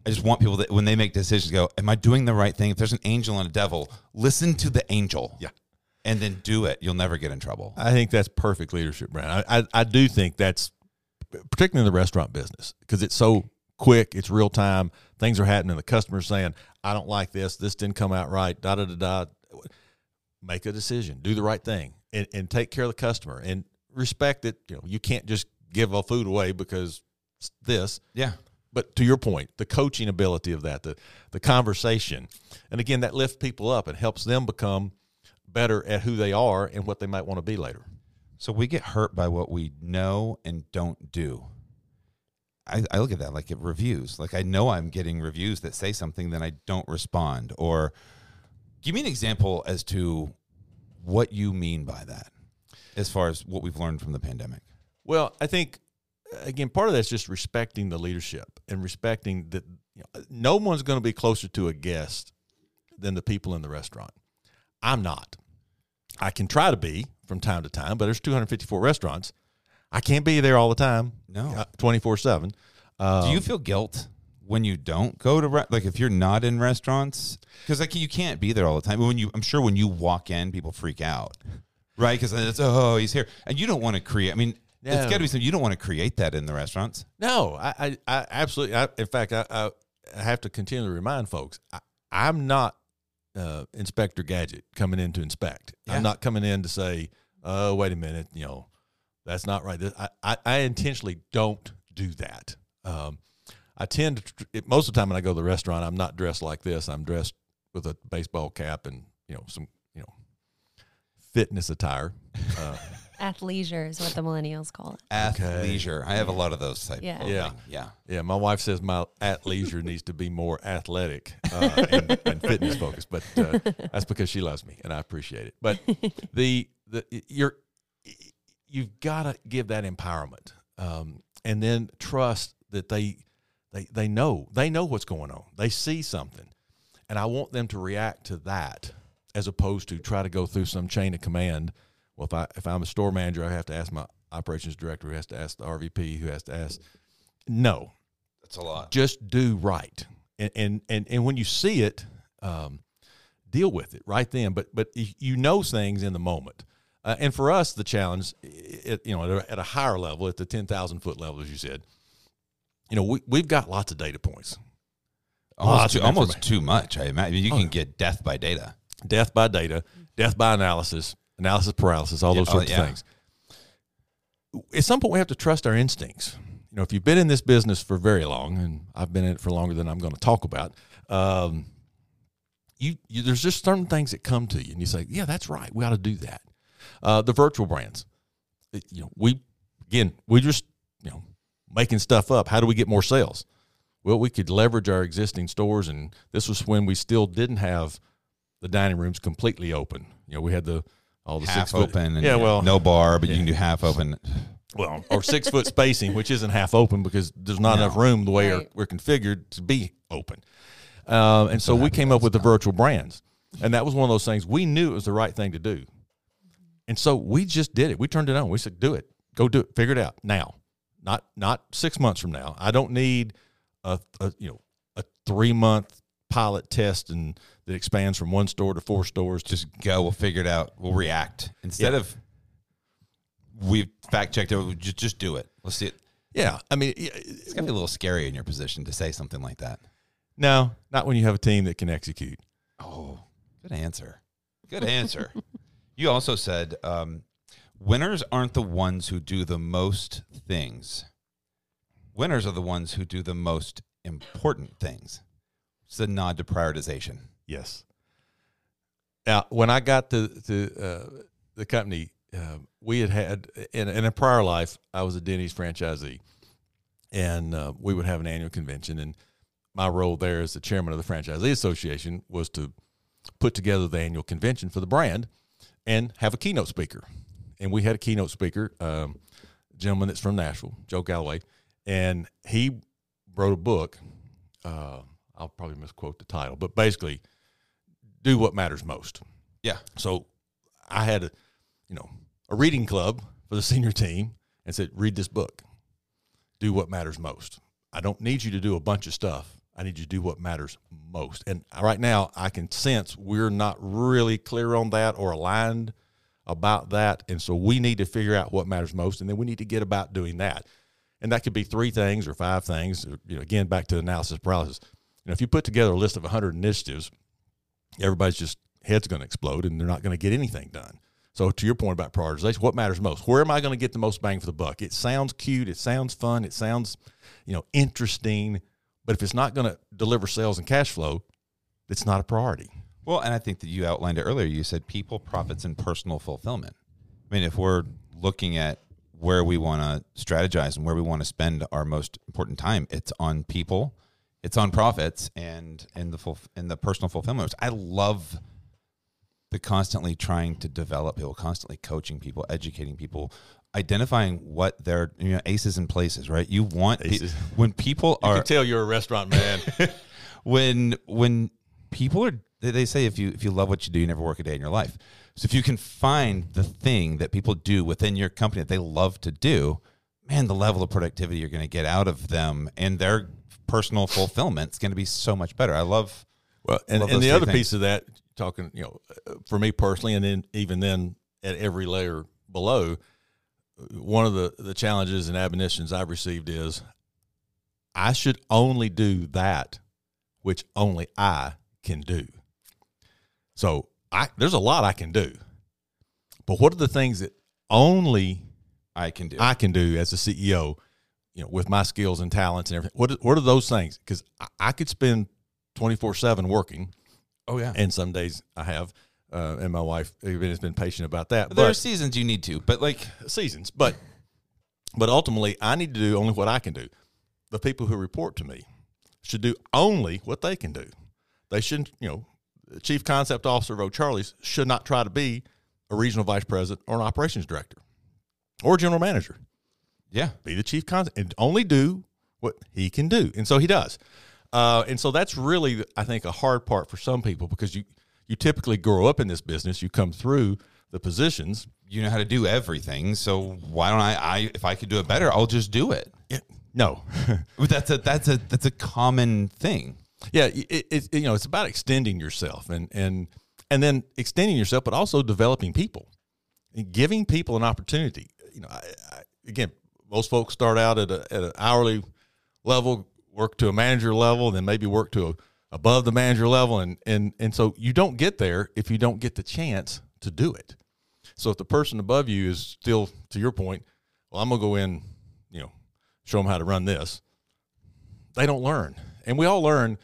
i just want people that when they make decisions go am i doing the right thing if there's an angel and a devil listen to the angel Yeah. and then do it you'll never get in trouble I think that's perfect leadership, Brad. I, I, I do think that's particularly in the restaurant business because it's so quick, it's real time. Things are happening. The customer's saying, I don't like this. This didn't come out right. Da da da da. Make a decision. Do the right thing and, and take care of the customer and respect it. You know, you can't just give a food away because this. yeah but to your point, the coaching ability of that, the the conversation, and again, that lifts people up and helps them become better at who they are and what they might want to be later. So we get hurt by what we know and don't do. I, I look at that like it reviews. Like I know I'm getting reviews that say something, then I don't respond. Or give me an example as to what you mean by that, as far as what we've learned from the pandemic. Well, I think again, part of that's just respecting the leadership and respecting that you know, no one's going to be closer to a guest than the people in the restaurant. I'm not. I can try to be from time to time, but there's 254 restaurants. I can't be there all the time. No. Uh, 24 seven. do you um, feel guilt when you don't go to re- like if you're not in restaurants because like you can't be there all the time. When you, I'm sure when you walk in, people freak out, right? Because it's oh he's here, and you don't want to create. I mean, it's got to be something you don't want to create that in the restaurants. No, I, I, I absolutely. I, in fact, I, I, I have to continually remind folks, I, I'm not uh, Inspector Gadget coming in to inspect. Yeah. I'm not coming in to say, "Oh, wait a minute, you know, that's not right." I, I, I intentionally don't do that. Um, I tend to most of the time when I go to the restaurant, I'm not dressed like this. I'm dressed with a baseball cap and you know some you know fitness attire. Uh, Athleisure is what the millennials call it. Athleisure. I have a lot of those type. Yeah. Of Yeah. yeah. Yeah, my wife says my at leisure needs to be more athletic uh, and, and fitness focused, but uh, that's because she loves me and I appreciate it. But the the you're you've got to give that empowerment, um, and then trust that they they they know they know what's going on. They see something, and I want them to react to that as opposed to try to go through some chain of command. Well, if I if I'm a store manager, I have to ask my operations director, who has to ask the RVP, who has to ask. No, That's a lot. just do right, and and and, and when you see it, um, deal with it right then. But but you know things in the moment. Uh, and for us, the challenge, it, you know, at a, at a higher level, at the ten thousand foot level, as you said, you know, we we've got lots of data points. Almost, too, almost too much. I imagine you can get death by data. death by data, death by analysis, analysis paralysis, all Yeah, those oh, sorts yeah. of things. At some point, we have to trust our instincts. You know, if you've been in this business for very long, and I've been in it for longer than I'm going to talk about, um, you, you there's just certain things that come to you, and you say, "Yeah, that's right. We ought to do that." Uh, the virtual brands, you know, we again, we just you know making stuff up. How do we get more sales? Well, we could leverage our existing stores, and this was when we still didn't have the dining rooms completely open. You know, we had the all the half six foot, open. And yeah, well, no bar, but you can do half open. well, or six foot spacing, which isn't half open because there's not enough room the way Right. we're configured to be open. Um, and so we came up with the virtual brands, and that was one of those things we knew it was the right thing to do, and so we just did it. We turned it on. We said, "Do it. Go do it. Figure it out now, not not six months from now. I don't need a, a you know a three month pilot test and that expands from one store to four stores. Just go. We'll figure it out. We'll react instead Yeah. of we fact checked it. Just just do it. Let's see it. yeah. I mean, It's gonna be a little scary in your position to say something like that. no, not when you have a team that can execute. Oh, good answer. Good answer. you also said um, winners aren't the ones who do the most things. Winners are the ones who do the most important things. It's a nod to prioritization. Yes. Now, when I got to, to uh, the company, uh, we had had in, in a prior life, I was a Denny's franchisee, and uh, we would have an annual convention. And my role there as the chairman of the franchisee association was to put together the annual convention for the brand and have a keynote speaker. And we had a keynote speaker, um, a gentleman that's from Nashville, Joe Calloway, and he wrote a book. Uh, I'll probably misquote the title, but basically, do what matters most. Yeah. So I had a, you know, a reading club for the senior team and said, read this book. Do what matters most. I don't need you to do a bunch of stuff. I need you to do what matters most. And right now, I can sense we're not really clear on that or aligned about that. And so we need to figure out what matters most, and then we need to get about doing that. And that could be three things or five things. You know, again, back to analysis paralysis. You know, if you put together a list of 100 initiatives, everybody's just head's going to explode and they're not going to get anything done. So to your point about prioritization, what matters most? Where am I going to get the most bang for the buck? It sounds cute, it sounds fun, it sounds, you know, interesting, but if it's not going to deliver sales and cash flow, it's not a priority. Well, and I think that you outlined it earlier. You said people, profits, and personal fulfillment. I mean, if we're looking at where we want to strategize and where we want to spend our most important time, it's on people, it's on profits, and and the full and the personal fulfillment. I love the constantly trying to develop people, constantly coaching people, educating people, identifying what their you know aces and places. Right? You want pe- when people You are can tell you're a restaurant man. when when people are they- they say if you if you love what you do you never work a day in your life so if you can find the thing that people do within your company that they love to do man the level of productivity you're going to get out of them and their personal fulfillment is going to be so much better i love Well, and, Love and the other things. piece of that, talking, you know, for me personally, and then even then at every layer below, one of the, the challenges and admonitions I've received is I should only do that which only I can do. So I there's a lot I can do. But what are the things that only i can do I can do as a CEO, you know, with my skills and talents and everything. What are- what are those things? Because I, I could spend twenty four seven working, oh yeah and some days I have, uh, and my wife even has been patient about that. there are seasons you need to but like seasons, but but ultimately, I need to do only what I can do. The people who report to me should do only what they can do. They shouldn't, you know, chief concept officer of O'Charley's should not try to be a regional vice president or an operations director or a general manager yeah be the chief concept and only do what he can do. And so he does. Uh, and so that's really, I think, a hard part for some people because you you typically grow up in this business, you come through the positions. You know how to do everything, so why don't I? I if I could do it better, I'll just do it. No, that's a that's a that's a common thing. Yeah, it, it, you know, it's about extending yourself and and and then extending yourself, but also developing people, and giving people an opportunity. You know, I, I, again, most folks start out at a at an hourly level, work to a manager level, then maybe work to a, above the manager level, and and and so you don't get there if you don't get the chance to do it. So if the person above you is still, to your point, well, I'm gonna go in, you know, show them how to run this. They don't learn, and we all learn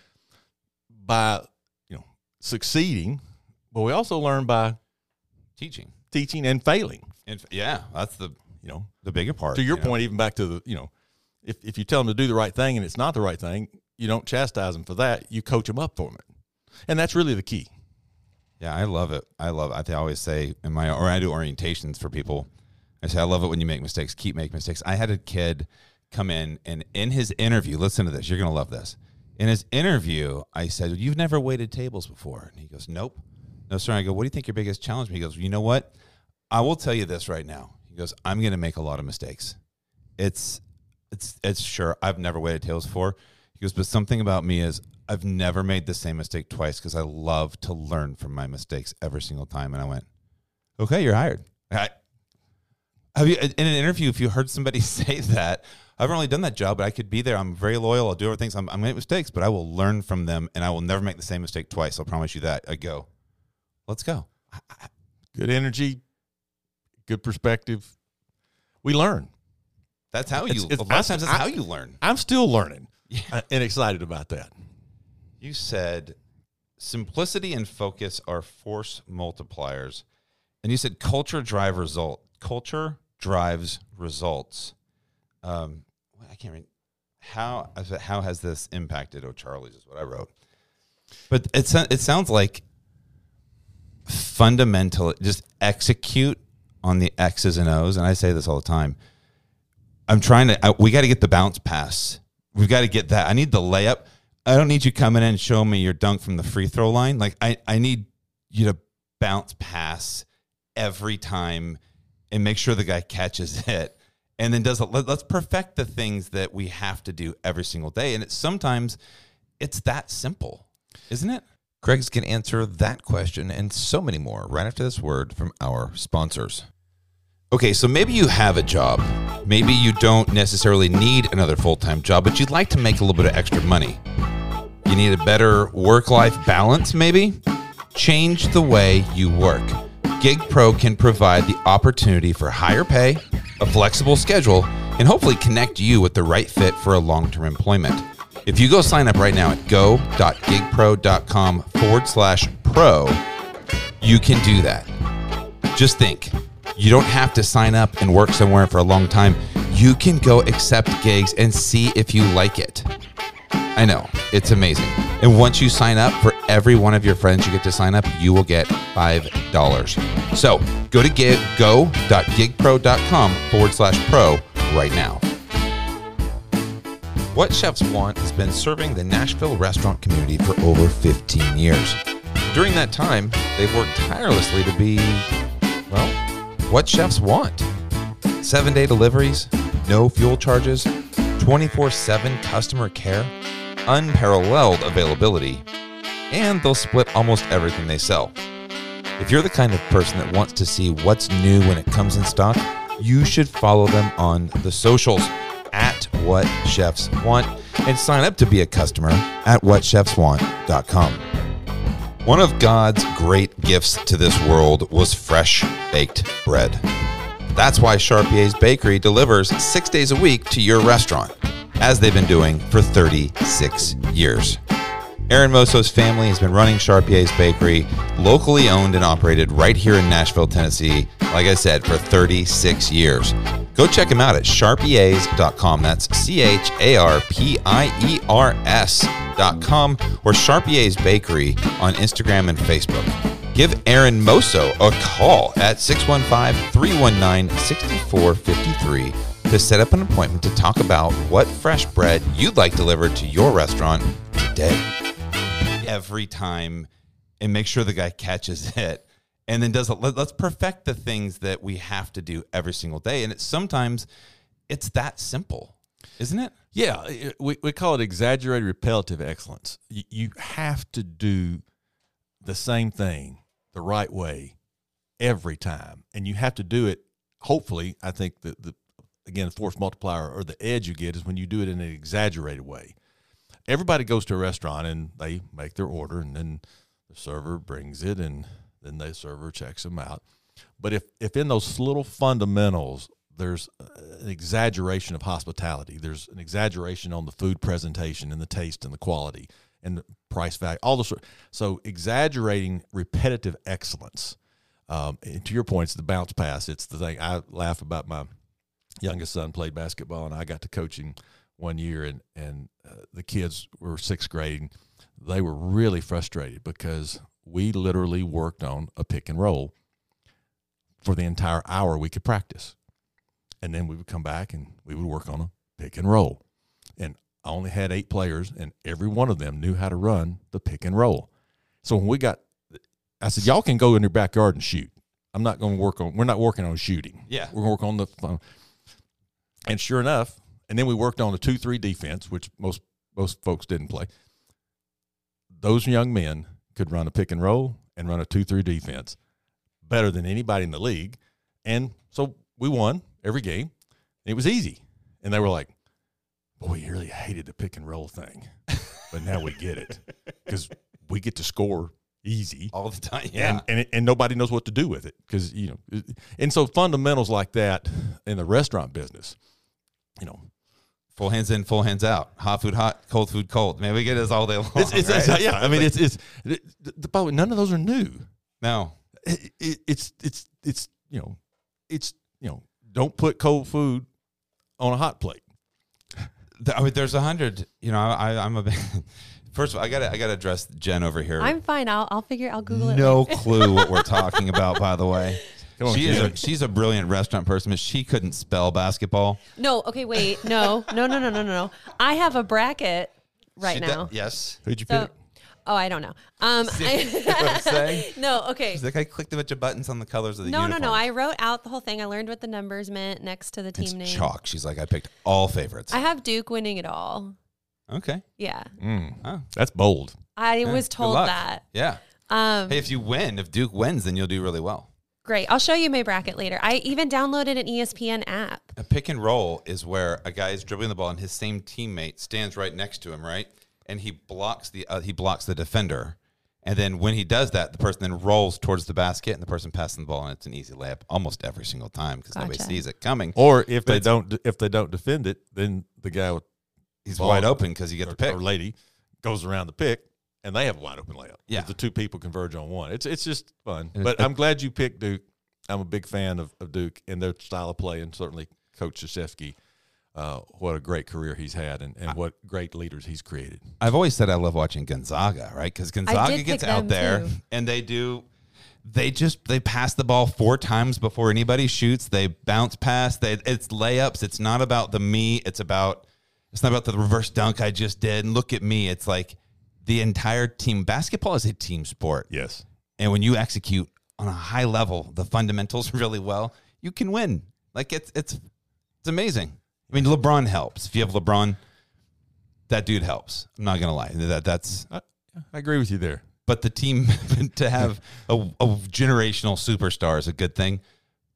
by you know succeeding, but we also learn by Teaching, teaching and failing. and yeah, that's the You know, the bigger part. to your you know? point, even back to the you know, if if you tell them to do the right thing and it's not the right thing, you don't chastise them for that. You coach them up for it, and that's really the key. Yeah, I love it. I love. It. I always say in my or I do orientations for people. I say I love it when you make mistakes. Keep making mistakes. I had a kid come in and in his interview, listen to this. You're gonna love this. In his interview, I said, "You've never waited tables before," and he goes, "Nope." No, sir. I go, "What do you think your biggest challenge?" He goes, "You know what? I will tell you this right now." He goes, "I'm gonna make a lot of mistakes. It's, it's, it's sure. I've never waited tables before." He goes, "But something about me is I've never made the same mistake twice because I love to learn from my mistakes every single time." And I went, "Okay, you're hired." I, have you in an interview? If you heard somebody say that, I've only done that job, but I could be there. I'm very loyal. I'll do everything. I'm, I'm going to make mistakes, but I will learn from them, and I will never make the same mistake twice. I'll promise you that. I go, let's go. Good energy, good perspective. We learn. That's how you. It's- it's- a lot of times, that's I- how you learn. I'm still learning uh, and excited about that. You said simplicity and focus are force multipliers, and you said culture drive result. Culture drives results. Um, I can't read. How how has this impacted oh, O'Charley's? Is what I wrote. But it it sounds like fundamental. Just execute on the X's and O's, and I say this all the time. I'm trying to. I, we got to get the bounce pass. We've got to get that. I need the layup. I don't need you coming in and showing me your dunk from the free throw line. Like I, I need you to bounce pass every time and make sure the guy catches it. And then does. Let, let's perfect the things that we have to do every single day. And it's sometimes it's that simple, isn't it? Going to answer that question and so many more right after this word from our sponsors. Okay, so maybe you have a job. Maybe you don't necessarily need another full time job, but you'd like to make a little bit of extra money. You need a better work life balance, maybe? Change the way you work. Gig Pro can provide the opportunity for higher pay, a flexible schedule, and hopefully connect you with the right fit for a long term employment. If you go sign up right now at go.gigpro.com forward slash pro, you can do that. Just think, you don't have to sign up and work somewhere for a long time. You can go accept gigs and see if you like it. I know, it's amazing. And once you sign up, for every one of your friends you get to sign up, you will get $5. So go to gig, go.gigpro.com forward slash pro right now. What Chefs Want has been serving the Nashville restaurant community for over 15 years. During that time, they've worked tirelessly to be, well, what chefs want. Seven day deliveries, no fuel charges, 24 7 customer care, unparalleled availability, and they'll split almost everything they sell. If you're the kind of person that wants to see what's new when it comes in stock, you should follow them on the socials at What Chefs Want and sign up to be a customer at whatchefswant.com. One of God's great gifts to this world was fresh baked bread. That's why Charpier's Bakery delivers six days a week to your restaurant, as they've been doing for 36 years. Aaron Moso's family has been running Charpier's Bakery, locally owned and operated right here in Nashville, Tennessee, like I said, for 36 years. Go check him out at charpiers.com. That's C H A R P I E R S.com or Charpier's Bakery on Instagram and Facebook. Give Aaron Moso a call at 615 319 6453 to set up an appointment to talk about what fresh bread you'd like delivered to your restaurant today. Every time and make sure the guy catches it and then does. Let, us perfect the things that we have to do every single day. And it's sometimes it's that simple, isn't it? Yeah, we, we call it exaggerated repetitive excellence. You, you have to do the same thing the right way every time, and you have to do it. Hopefully, I think the, the again force multiplier or the edge you get is when you do it in an exaggerated way. Everybody goes to a restaurant and they make their order, and then the server brings it, and then the server checks them out. But if if in those little fundamentals there's an exaggeration of hospitality, there's an exaggeration on the food presentation and the taste and the quality and price value, all sort- So exaggerating repetitive excellence. Um, and to your point, it's the bounce pass. It's the thing I laugh about. My youngest son played basketball, and I got to coaching one year, and and uh, the kids were sixth grade. And they were really frustrated because we literally worked on a pick and roll for the entire hour we could practice, and then we would come back and we would work on a pick and roll. I only had eight players, and every one of them knew how to run the pick and roll. So when we got, I said, "Y'all can go in your backyard and shoot." I'm not going to work on. We're not working on shooting. Yeah. we're going to work on the. phone. And sure enough, and then we worked on a two-three defense, which most most folks didn't play. Those young men could run a pick and roll and run a two-three defense better than anybody in the league, and so we won every game. It was easy, and they were like, "Boy, you really hated the pick and roll thing, but now we get it because we get to score easy." All the time. Yeah. and and, it, and nobody knows what to do with it because you know, it- and so fundamentals like that in the restaurant business, you know, full hands in, full hands out. Hot food hot, cold food cold. Man, we get this all day long. it's, it's, right? it's- yeah. I mean, it's it's it, the, by the way, none of those are new. no. It, it, it's it's it's you know, it's you know, don't put cold food on a hot plate. Th- I mean, there's a hundred. You know, I, I'm a. big- First of all, I got to I got to address Jen over here. I'm fine. I'll I'll figure. I'll Google it. no later. clue what we're talking about. By the way, Come on, she is Jen. a, she's a brilliant restaurant person, but she couldn't spell basketball. No. Okay. Wait. No. No. No. No. No. No. No. I have a bracket right She now. did- yes. Who'd you So, pick? Oh, I don't know. Um, See what I'm no. Okay. She's like, I clicked a bunch of buttons on the colors of the No, no, uniform. no. I wrote out the whole thing. I learned what the numbers meant next to the team it's name. chalk. She's like, I picked all favorites. I have Duke winning it all. okay. Yeah. Mm, Oh, that's bold. I yeah. was told that. Yeah. Um, Hey, if you win, if Duke wins, then you'll do really well. great. I'll show you my bracket later. I even downloaded an ESPN app. A pick and roll is where a guy is dribbling the ball and his same teammate stands right next to him, right? And he blocks the uh, he blocks the defender. And then when he does that, the person then rolls towards the basket and the person passing the ball and it's an easy layup almost every single time because nobody sees it coming. Or if But they don't if they don't defend it, then the guy with He's wide open because you get or, the pick. or lady goes around the pick and they have a wide open layup. Yeah. the two people converge on one. It's it's just fun. And But I'm glad you picked Duke. I'm a big fan of, of Duke and their style of play, and certainly Coach Krzyzewski. Uh, what a great career he's had, and, and what great leaders he's created. I've always said I love watching Gonzaga, right? Because Gonzaga gets out there too. and they do. They just they pass the ball four times before anybody shoots. They bounce pass. They it's layups. It's not about the me. It's about it's not about the reverse dunk I just did. And look at me. It's like the entire team. Basketball is a team sport, Yes, and when you execute on a high level, the fundamentals really well, you can win. Like it's it's it's amazing. I mean, LeBron helps. If you have LeBron, that dude helps. I'm not gonna lie. That that's I, I agree with you there. but the team to have a, a generational superstar is a good thing,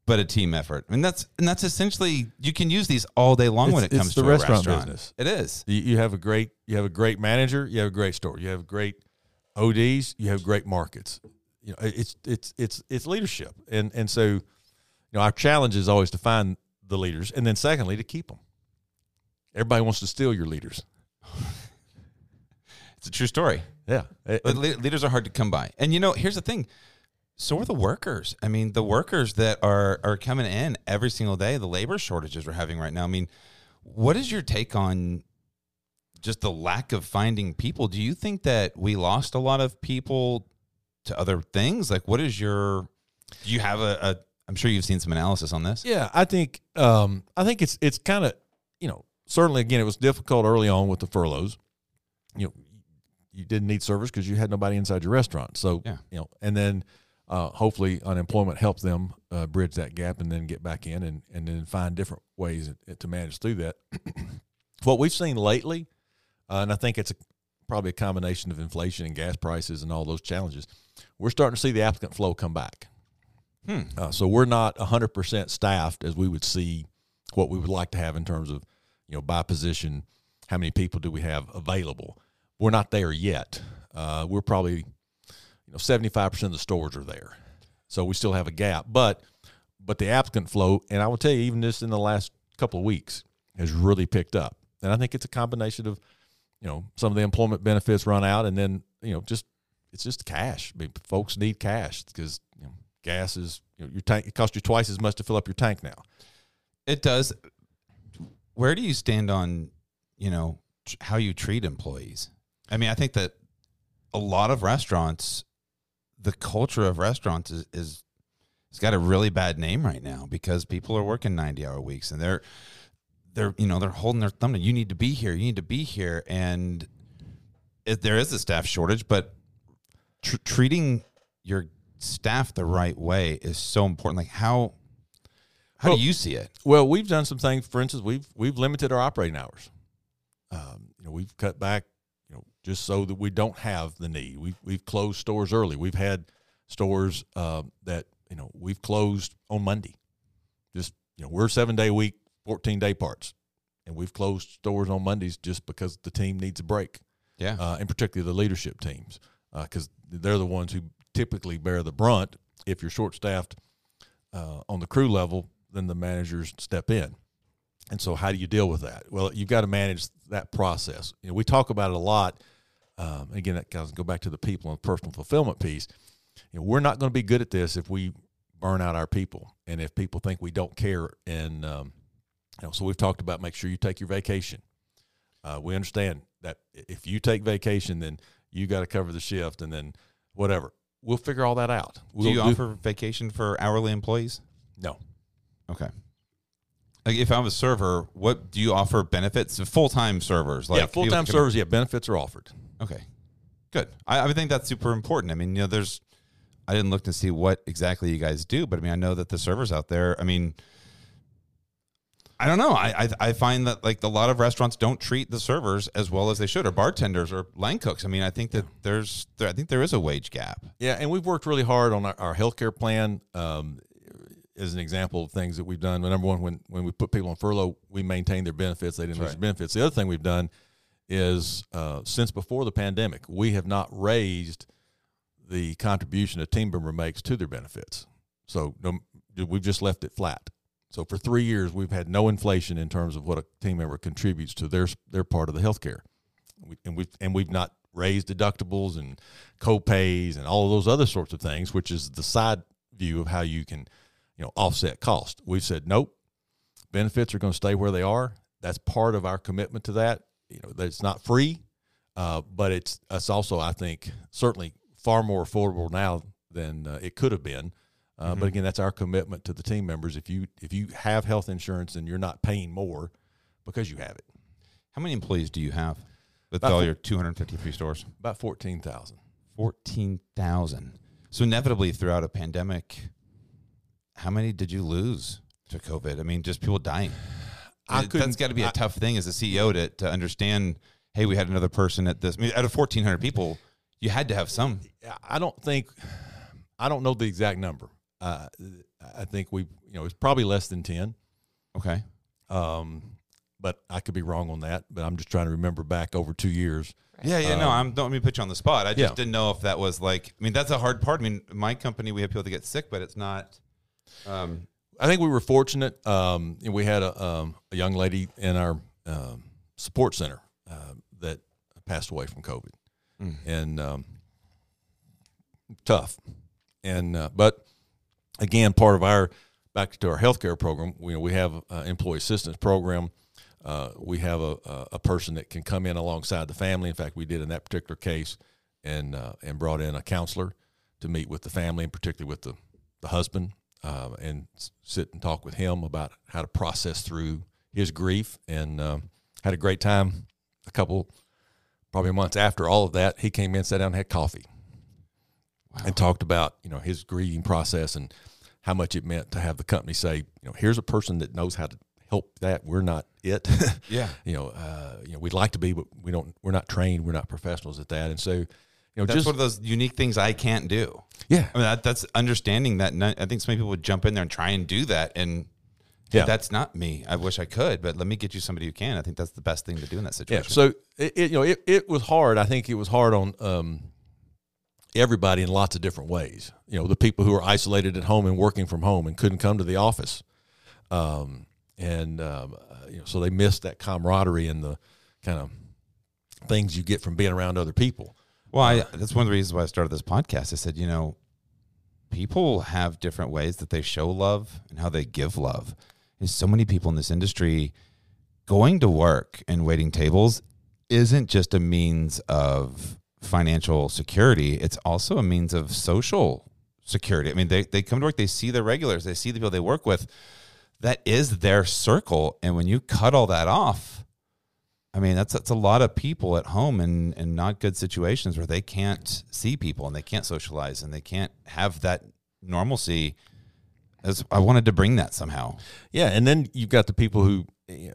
but a team effort. I mean, that's and that's essentially you can use these all day long when it comes it's to restaurant restaurant. business. It is. You, you have a great you have a great manager. You have a great store. You have great ODs. You have great markets. You know, it's it's it's it's leadership, and and so, you know, our challenge is always to find the leaders, and then secondly to keep them. Everybody wants to steal your leaders. It's a true story. Yeah, But le- leaders are hard to come by. And you know, here's the thing. So are the workers. I mean, the workers that are are coming in every single day, the labor shortages we're having right now. I mean, what is your take on just the lack of finding people? Do you think that we lost a lot of people to other things? Like what is your do you have a, a I'm sure you've seen some analysis on this. Yeah, I think um, I think it's it's kind of you know certainly again it was difficult early on with the furloughs. You know, you didn't need service because you had nobody inside your restaurant. So Yeah. you know, and then uh, hopefully unemployment helped them uh, bridge that gap and then get back in and and then find different ways to manage through that. what we've seen lately, uh, and I think it's a, probably a combination of inflation and gas prices and all those challenges. We're starting to see the applicant flow come back. Hmm. Uh, so we're not 100% staffed as we would see what we would like to have in terms of, you know, by position, how many people do we have available? We're not there yet. Uh, we're probably, you know, 75% of the stores are there. So we still have a gap, but but the applicant flow, and I will tell you, even just in the last couple of weeks, has really picked up. And I think it's a combination of, you know, some of the employment benefits run out, and then you know, just it's just cash. I mean, folks need cash because gas is you know, your tank. It costs you twice as much to fill up your tank now. It does. Where do you stand on, you know, tr- how you treat employees? I mean, I think that a lot of restaurants, the culture of restaurants is, is it's got a really bad name right now because people are working 90 hour weeks and they're they're you know they're holding their thumb you need to be here you need to be here and it, there is a staff shortage but tr- treating your staff the right way is so important like how how Well- do you see it Well, we've done some things. For instance, we've we've limited our operating hours. Um, you know, we've cut back. You know, just so that we don't have the need. We've we've closed stores early. We've had stores uh, that you know we've closed on Monday. Just you know, we're seven day week, fourteen day parts, and we've closed stores on Mondays just because the team needs a break. yeah uh, and particularly the leadership teams, because they're the ones who typically bear the brunt. If you're short staffed uh, on the crew level, then the managers step in. And so, how do you deal with that? Well, you've got to manage that process. You know, we talk about it a lot. Um, again, that kind of go back to the people and personal fulfillment piece. You know, we're not going to be good at this if we burn out our people, and if people think we don't care. And um, you know, so we've talked about make sure you take your vacation. Uh, we understand that if you take vacation, then you got to cover the shift, and then whatever. We'll figure all that out. We'll do you offer vacation for hourly employees? no? Okay. Like if I'm a server, what do you offer benefits? Full time servers, like yeah, full time servers. Yeah, benefits are offered. Okay, good. I, I think that's super important. I mean, you know, there's. I didn't look to see what exactly you guys do, but I mean, I know that the servers out there. I mean, I don't know. I, I I find that like a lot of restaurants don't treat the servers as well as they should, or bartenders, or line cooks. I mean, I think that there's there, I think there is a wage gap. Yeah, and we've worked really hard on our, our healthcare plan. Um, as an example of things that we've done. Number one, when when we put people on furlough, we maintain their benefits. They didn't lose right. their benefits. The other thing we've done is uh, since before the pandemic, we have not raised the contribution a team member makes to their benefits. So no, we've just left it flat. So for three years, we've had no inflation in terms of what a team member contributes to their their part of the healthcare, we, and we've and we've not raised deductibles and co-pays and all of those other sorts of things, which is the side view of how you can, you know, offset cost. We've said nope, benefits are going to stay where they are. That's part of our commitment to that. You know, that it's not free, uh, but it's it's also I think certainly far more affordable now than uh, it could have been. Uh, But again, that's our commitment to the team members. If you if you have health insurance and you're not paying more because you have it, How many employees do you have with About all four- your 253 stores? about fourteen thousand. 14,000. So inevitably throughout a pandemic, how many did you lose to COVID? I mean, just people dying. I It- That's got to be a I- tough thing as a CEO to, to understand, hey, we had another person at this. I mean, out of 1,400 people, you had to have some. I don't think I don't know the exact number. Uh, I think we you know it's probably less than ten. Okay. Um, but I could be wrong on that. But I'm just trying to remember back over two years. Yeah, yeah, no, I'm don't let me put you on the spot. I just Yeah. didn't know if that was like I mean, that's a hard part. I mean, my company we have people that get sick, but it's not um I think we were fortunate. Um, and we had a, um, a young lady in our um, support center uh, that passed away from COVID, and um, tough. And uh, but again, part of our back to our healthcare program, we we have employee assistance program. Uh, we have a, a person that can come in alongside the family. In fact, we did in that particular case, and uh, and brought in a counselor to meet with the family, and particularly with the the husband, uh, and sit and talk with him about how to process through his grief. And um, had a great time. A couple probably months after all of that, he came in, sat down, and had coffee, and talked about you know his grieving process and how much it meant to have the company say, you know, here's a person that knows how to help that. We're not it. Yeah. you know, uh, you know, we'd like to be, but we don't. We're not trained. We're not professionals at that. And so, you know, That's just one of those unique things I can't do. yeah, I mean, that, that's understanding that. I think so many people would jump in there and try and do that, and Yeah. that's not me. I wish I could, but let me get you somebody who can. I think that's the best thing to do in that situation. Yeah. So it, it you know it, it was hard. I think it was hard on um, everybody in lots of different ways. You know, the people who are isolated at home and working from home and couldn't come to the office, um, and um, uh, you know, so they missed that camaraderie and the kind of things you get from being around other people. Well, I, that's one of the reasons why I started this podcast. I said, you know, people have different ways that they show love and how they give love. There's so many people in this industry going to work and waiting tables isn't just a means of financial security, it's also a means of social security. I mean, they, they come to work, they see their regulars, they see the people they work with. That is their circle. And when you cut all that off, I mean, that's that's a lot of people at home in, in not good situations where they can't see people and they can't socialize and they can't have that normalcy. As I wanted to bring that somehow. Yeah, and then you've got the people who,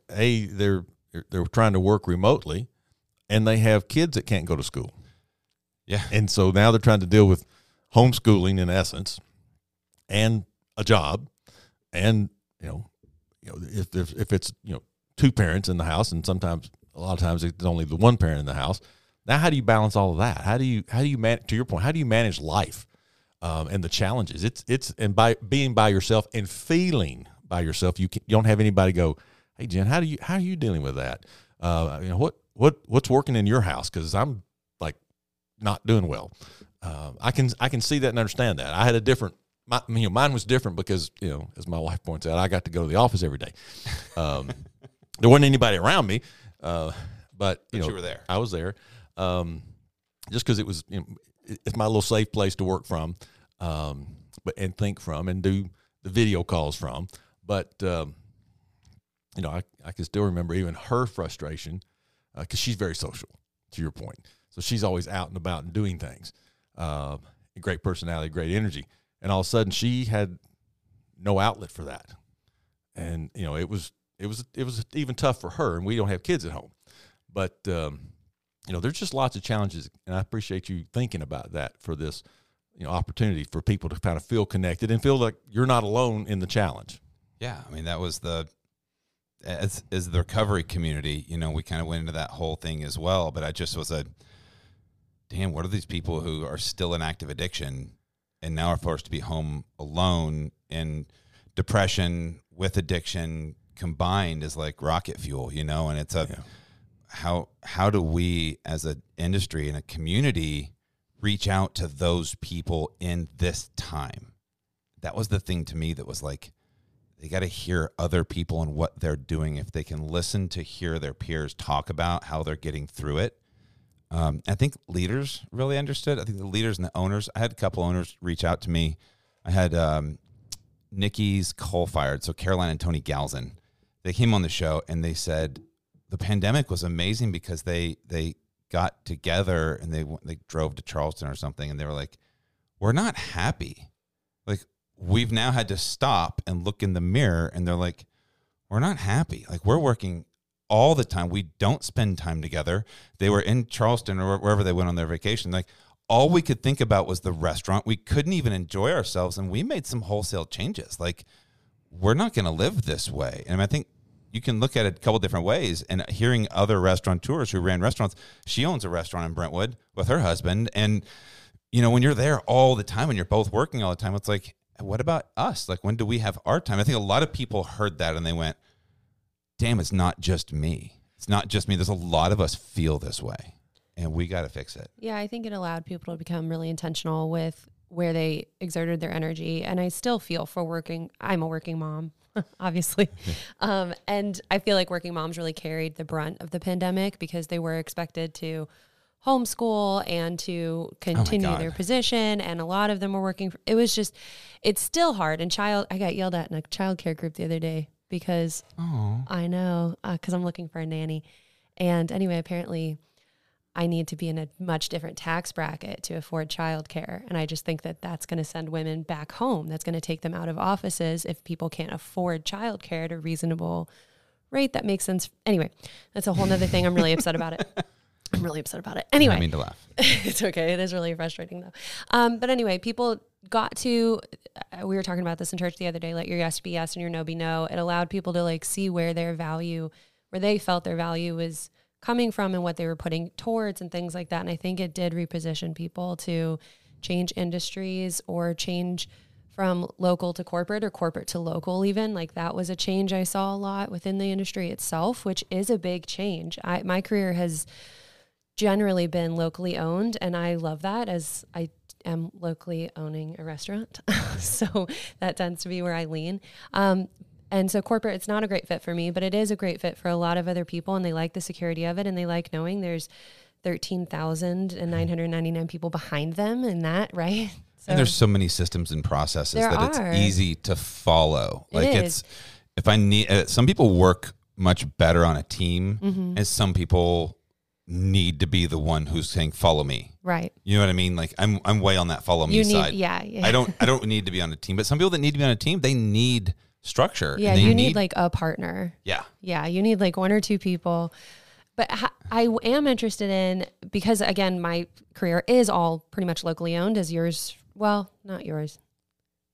a they're they're trying to work remotely, and they have kids that can't go to school. Yeah. And so now they're trying to deal with homeschooling in essence and a job and you know you know if if, if it's you know two parents in the house and sometimes a lot of times it's only the one parent in the house now how do you balance all of that? How do you how do you man to your point how do you manage life um, and the challenges? It's it's and by being by yourself and feeling by yourself you, can, you don't have anybody go hey jen how do you how are you dealing with that? Uh, you know what what what's working in your house? Because i'm not doing well. Uh, I can I can see that and understand that. I had a different, my, you know, mine was different because you know, as my wife points out, I got to go to the office every day. Um, there wasn't anybody around me, uh, but you But know, you were there. I was there, um, just because it was you know, it's my little safe place to work from, um, but and think from and do the video calls from. But um, you know, I I can still remember even her frustration because she's very social. To your point, so she's always out and about and doing things. Uh, great personality, great energy, and all of a sudden she had no outlet for that, and you know it was it was it was even tough for her. And we don't have kids at home, but um, you know there's just lots of challenges, and I appreciate you thinking about that for this you know opportunity for people to kind of feel connected and feel like you're not alone in the challenge. Yeah, I mean that was the as as the recovery community. You know, we kind of went into that whole thing as well. But I just was a damn. What are these people who are still in active addiction and now are forced to be home alone? And depression with addiction combined is like rocket fuel, you know. And it's a Yeah. how how do we as an industry and a community reach out to those people in this time? That was the thing to me that was like they got to hear other people and what they're doing. If they can listen to hear their peers talk about how they're getting through it, um, I think leaders really understood. I think the leaders and the owners. I had a couple owners reach out to me. I had um, Nicky's coal fired, so Caroline and Tony Galzin. They came on the show and they said the pandemic was amazing because they they got together and they they drove to Charleston or something and they were like, we're not happy. Like we've now had to stop and look in the mirror and they're like, we're not happy. Like we're working all the time. We don't spend time together. They were in Charleston or wherever they went on their vacation. Like all we could think about was the restaurant. We couldn't even enjoy ourselves. And we made some wholesale changes. Like we're not going to live this way. And I think you can look at it a couple different ways. And hearing other restaurateurs who ran restaurants, she owns a restaurant in Brentwood with her husband. And, you know, when you're there all the time and you're both working all the time, it's like, what about us? Like, when do we have our time? I think a lot of people heard that and they went, damn, it's not just me. It's not just me. There's a lot of us feel this way and we got to fix it. Yeah, I think it allowed people to become really intentional with where they exerted their energy. And I still feel for working, I'm a working mom, obviously. Um, and I feel like working moms really carried the brunt of the pandemic because they were expected to homeschool and to continue God. their position. And a lot of them were working. for, it was just, it's still hard. And child, I got yelled at in a childcare group the other day because Oh, I know, because I'm looking for a nanny. And anyway, apparently, I need to be in a much different tax bracket to afford childcare. And I just think that that's going to send women back home. That's going to take them out of offices if people can't afford childcare at a reasonable rate that makes sense. Anyway, that's a whole nother thing. I'm really upset about it. I'm really upset about it. Anyway, I mean to laugh. it's okay. It is really frustrating though. Um, but anyway, people got to. Uh, we were talking about this in church the other day. Let your yes be yes and your no be no. It allowed people to like see where their value, where they felt their value was coming from, and what they were putting towards, and things like that. And I think it did reposition people to change industries or change from local to corporate or corporate to local even like that was a change i saw a lot within the industry itself which is a big change I, my career has generally been locally owned and I love that as I am locally owning a restaurant. so that tends to be where I lean. Um, and so corporate it's not a great fit for me, but it is a great fit for a lot of other people and they like the security of it and they like knowing there's 13,999 people behind them and that, right? So and there's so many systems and processes that are. it's easy to follow. It like is. it's if I need uh, some people work much better on a team, Mm-hmm. and some people need to be the one who's saying follow me. right. You know what I mean? Like I'm I'm way on that follow me You need side. yeah, yeah. I don't I don't need to be on a team, but some people that need to be on a team, they need structure. Yeah, you need like a partner. yeah. Yeah, you need like one or two people. But ha- I am interested in because again, my career is all pretty much locally owned, as yours. Well, not yours.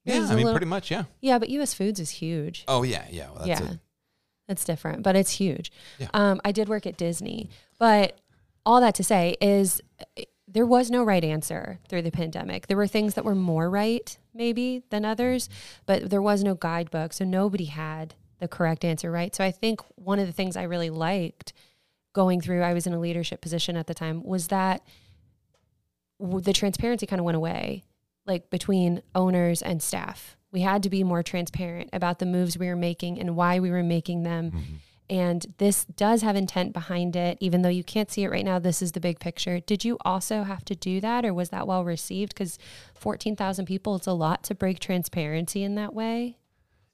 Yeah, Yours I mean little- pretty much, yeah. Yeah, but U.S. Foods is huge. Oh yeah, yeah. Well, that's yeah, a- that's different, but it's huge. Yeah. Um, I did work at Disney, but all that to say is there was no right answer through the pandemic. There were things that were more right, maybe, than others, but there was no guidebook, so nobody had the correct answer, right? So I think one of the things I really liked going through, I was in a leadership position at the time, was that the transparency kind of went away, like between owners and staff. We had to be more transparent about the moves we were making and why we were making them. Mm-hmm. And this does have intent behind it, even though you can't see it right now. This is the big picture. Did you also have to do that, or was that well received? Because 14,000 people, it's a lot to break transparency in that way.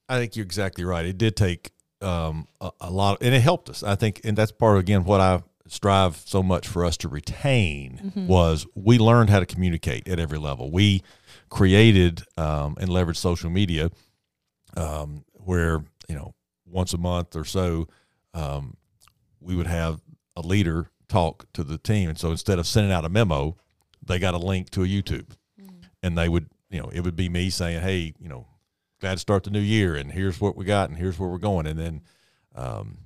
I think you're exactly right. It did take um, a, a lot, and it helped us. I think, and that's part of again what I strive so much for us to retain was we learned how to communicate at every level. We created um, and leveraged social media, um, where you know once a month or so, um, we would have a leader talk to the team, and so instead of sending out a memo, they got a link to a YouTube, and they would you know it would be me saying, hey, you know glad to start the new year and here's what we got and here's where we're going. And then um,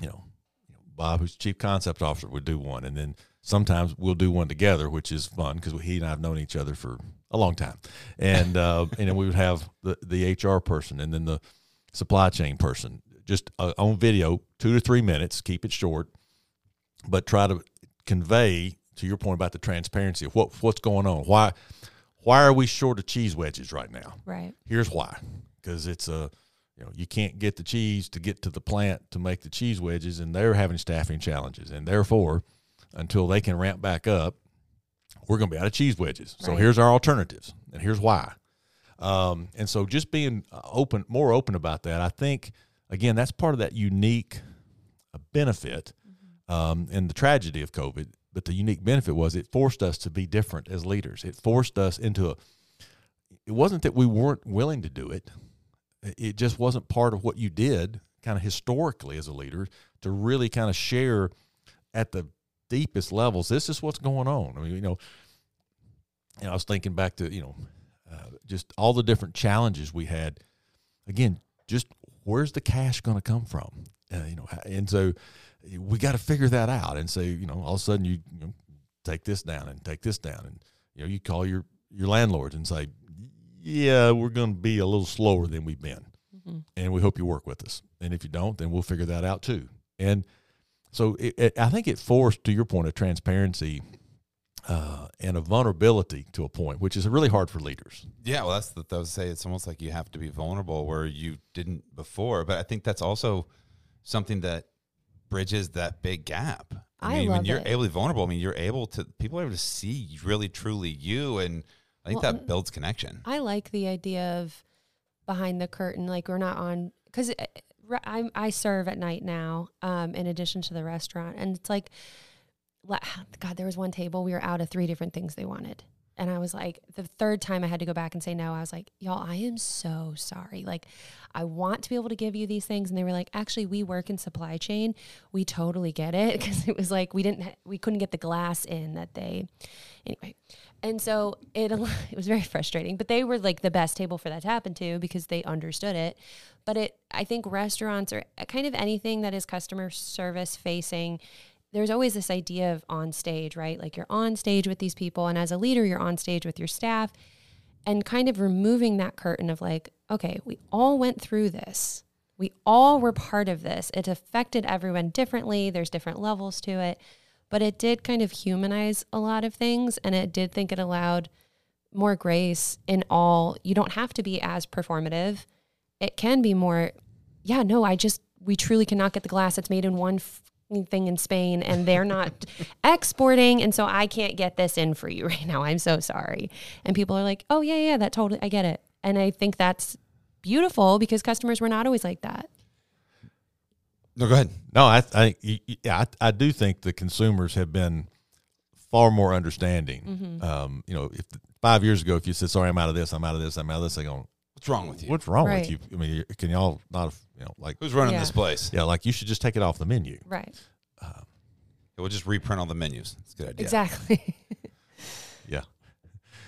you know bob who's chief concept officer would do one. And then sometimes we'll do one together which is fun because he and i've known each other for a long time. And uh, and then we would have the, the hr person and then the supply chain person just uh, on video two to three minutes keep it short but try to convey to your point about the transparency of what what's going on why why are we short of cheese wedges right now Right. Here's why: because it's a you know you can't get the cheese to get to the plant to make the cheese wedges, and they're having staffing challenges, and therefore, until they can ramp back up, we're going to be out of cheese wedges. So here's our alternatives, and here's why. Um, and so just being uh, open, more open about that, I think again that's part of that unique uh, benefit um, and the tragedy of COVID. But the unique benefit was it forced us to be different as leaders. It forced us into a it wasn't that we weren't willing to do it. It just wasn't part of what you did kind of historically as a leader to really kind of share at the deepest levels. This is what's going on. I mean, you know, and I was thinking back to, you know, uh, just all the different challenges we had. Again, just where's the cash going to come from? Uh, you know, and so we got to figure that out. And so, you know, all of a sudden you, you know, take this down and take this down. And, you know, you call your, your landlords and say, yeah, we're going to be a little slower than we've been. And we hope you work with us. And if you don't, then we'll figure that out too. And so it, it, I think it forced, to your point, of transparency uh, and a vulnerability to a point, which is really hard for leaders. Yeah, well, that's the I would say. It's almost like you have to be vulnerable where you didn't before. But I think that's also something that bridges that big gap. I, I mean, when you're it. able to be vulnerable, I mean, you're able to people are able to see really truly you, and I think Well, that builds connection. I like the idea of behind the curtain, like we're not on because I I serve at night now, um, in addition to the restaurant, and it's like la- God, there was one table we were out of three different things they wanted. And I was like, the third time I had to go back and say no, I was like, y'all, I am so sorry. Like, I want to be able to give you these things. And they were like, actually, we work in supply chain. We totally get it. Cause it was like, we didn't, we couldn't get the glass in that they, anyway. And so it, it was very frustrating, but they were like the best table for that to happen to because they understood it. But it, I think restaurants or uh, kind of anything that is customer service facing, there's always this idea of on stage, right? Like you're on stage with these people, and as a leader, you're on stage with your staff, and kind of removing that curtain of like, okay, we all went through this. We all were part of this. It affected everyone differently. There's different levels to it, but it did kind of humanize a lot of things, and it did think it allowed more grace in all. You don't have to be as performative. It can be more, yeah, no, I just, we truly cannot get the glass that's made in one f- thing in Spain and they're not exporting. And so I can't get this in for you right now. I'm so sorry. And people are like, oh, yeah, yeah, that totally, I get it. And I think that's beautiful because customers were not always like that. No, go ahead. No, I, I, y- y- yeah, I, I do think the consumers have been far more understanding. Um, you know, if five years ago, if you said, "Sorry, I'm out of this, I'm out of this, I'm out of this," they go, What's wrong with you? "What's wrong Right. with you?" I mean, can y'all not, you know, like, Who's running Yeah. this place? yeah, like you should just take it off the menu. Right. We'll just reprint all the menus. It's a good idea. Exactly. Yeah,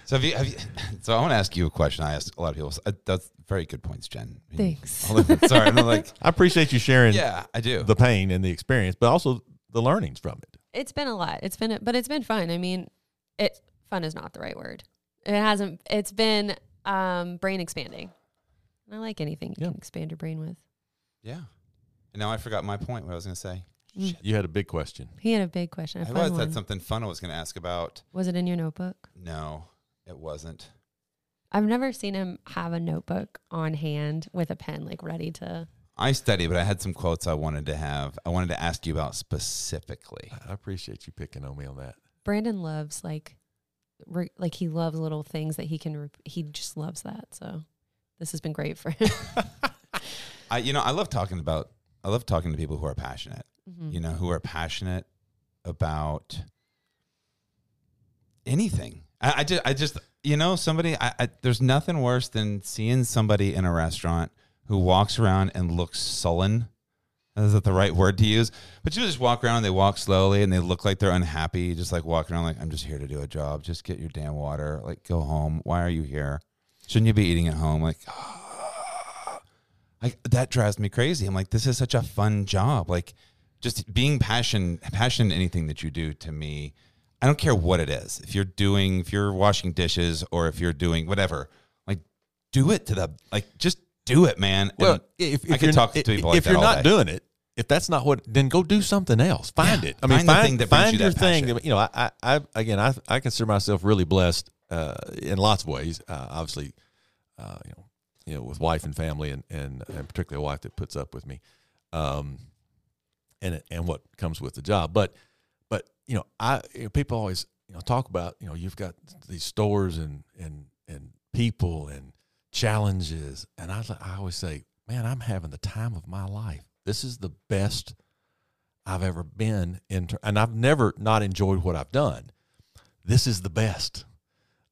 So have you? Have you? So I want to ask you a question. I asked a lot of people. Uh, That's very good points, Jen. I mean, Thanks. of Sorry, I'm like. I appreciate you sharing Yeah, I do. the pain and the experience, but also the learnings from it. it's been a lot. It's been, but it's been fun. I mean, it, fun is not the right word. It hasn't, it's been um, brain expanding. I like anything you Yeah. can expand your brain with. yeah. And now I forgot my point. What I was going to say. You had a big question. He had a big question. A I fun was. one. That's something fun I was going to ask about. Was it in your notebook? No, it wasn't. I've never seen him have a notebook on hand with a pen, like ready to. I study, but I had some quotes I wanted to have. I wanted to ask you about specifically. I appreciate you picking on me on that. Brandon loves like, re, like he loves little things that he can. Re, he just loves that. So, this has been great for him. I, you know, I love talking about. I love talking to people who are passionate. Mhm. You know, who are passionate about anything. I, I just, I just, you know, somebody. I, I, there's nothing worse than seeing somebody in a restaurant who walks around and looks sullen. Is that the right word to use? But you just walk around, and they walk slowly, and they look like they're unhappy. Just like walking around, like I'm just here to do a job. Just get your damn water. Like go home. Why are you here? Shouldn't you be eating at home? Like, like that drives me crazy. I'm like, this is such a fun job. Like, just being passion, passionate anything that you do to me. I don't care what it is. If you're doing, if you're washing dishes, or if you're doing whatever, like, do it to the like, just do it, man. Well, And if, if I you're talk to people if like that you're all not day. doing it, if that's not what, then go do something else. Find Yeah, it. I mean, find the thing that find you your that thing. that- You know, I, I, I again, I, I consider myself really blessed uh, in lots of ways. Uh, obviously, uh, you know, you know, with wife and family, and and, and particularly a wife that puts up with me, um, and and what comes with the job. But but you know, I you know, people always you know talk about you know you've got these stores and and and people and challenges, and I I always say, man, I'm having the time of my life. This is the best I've ever been in, and I've never not enjoyed what I've done. This is the best.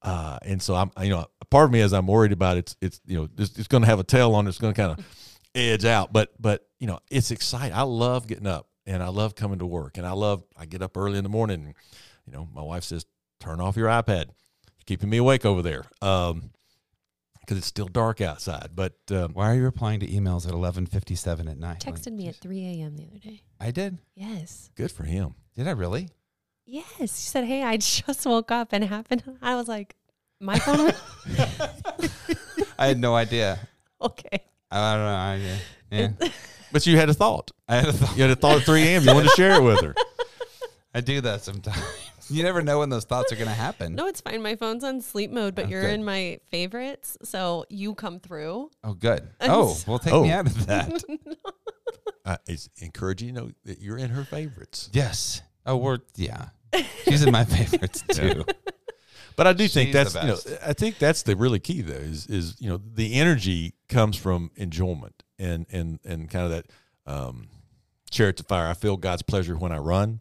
Uh, and so I'm, you know, part of me as I'm worried about it's, it's, you know, it's, it's going to have a tail on it. It's going to kind of edge out, but, but, you know, it's exciting. I love getting up and I love coming to work and I love, I get up early in the morning and, you know, my wife says, turn off your iPad, You're keeping me awake over there. Um, cause it's still dark outside, but, um, Why are you replying to emails at 11:57 at night? Texted Like, me at 3 a.m. the other day. I did. Yes. good for him. Did I really? Yes. She said, Hey, I just woke up and happened. I was like, My phone. I had no idea. okay. I don't know. I, yeah. yeah. But you had a thought. I had a thought. You had a thought at 3 a.m. You wanted to share it with her. I do that sometimes. You never know when those thoughts are going to happen. No, it's fine. My phone's on sleep mode, but Oh, you're good. in my favorites. So you come through. Oh, good. I'm Oh, so- well, take Oh. me out of that. I, it's encouraging you to know that you're in her favorites. yes. Oh, we're yeah. She's in my favorites too. But I do think that's you know. I think that's the really key though is is you know the energy comes from enjoyment and and and kind of that um, Chariots of Fire. I feel God's pleasure when I run.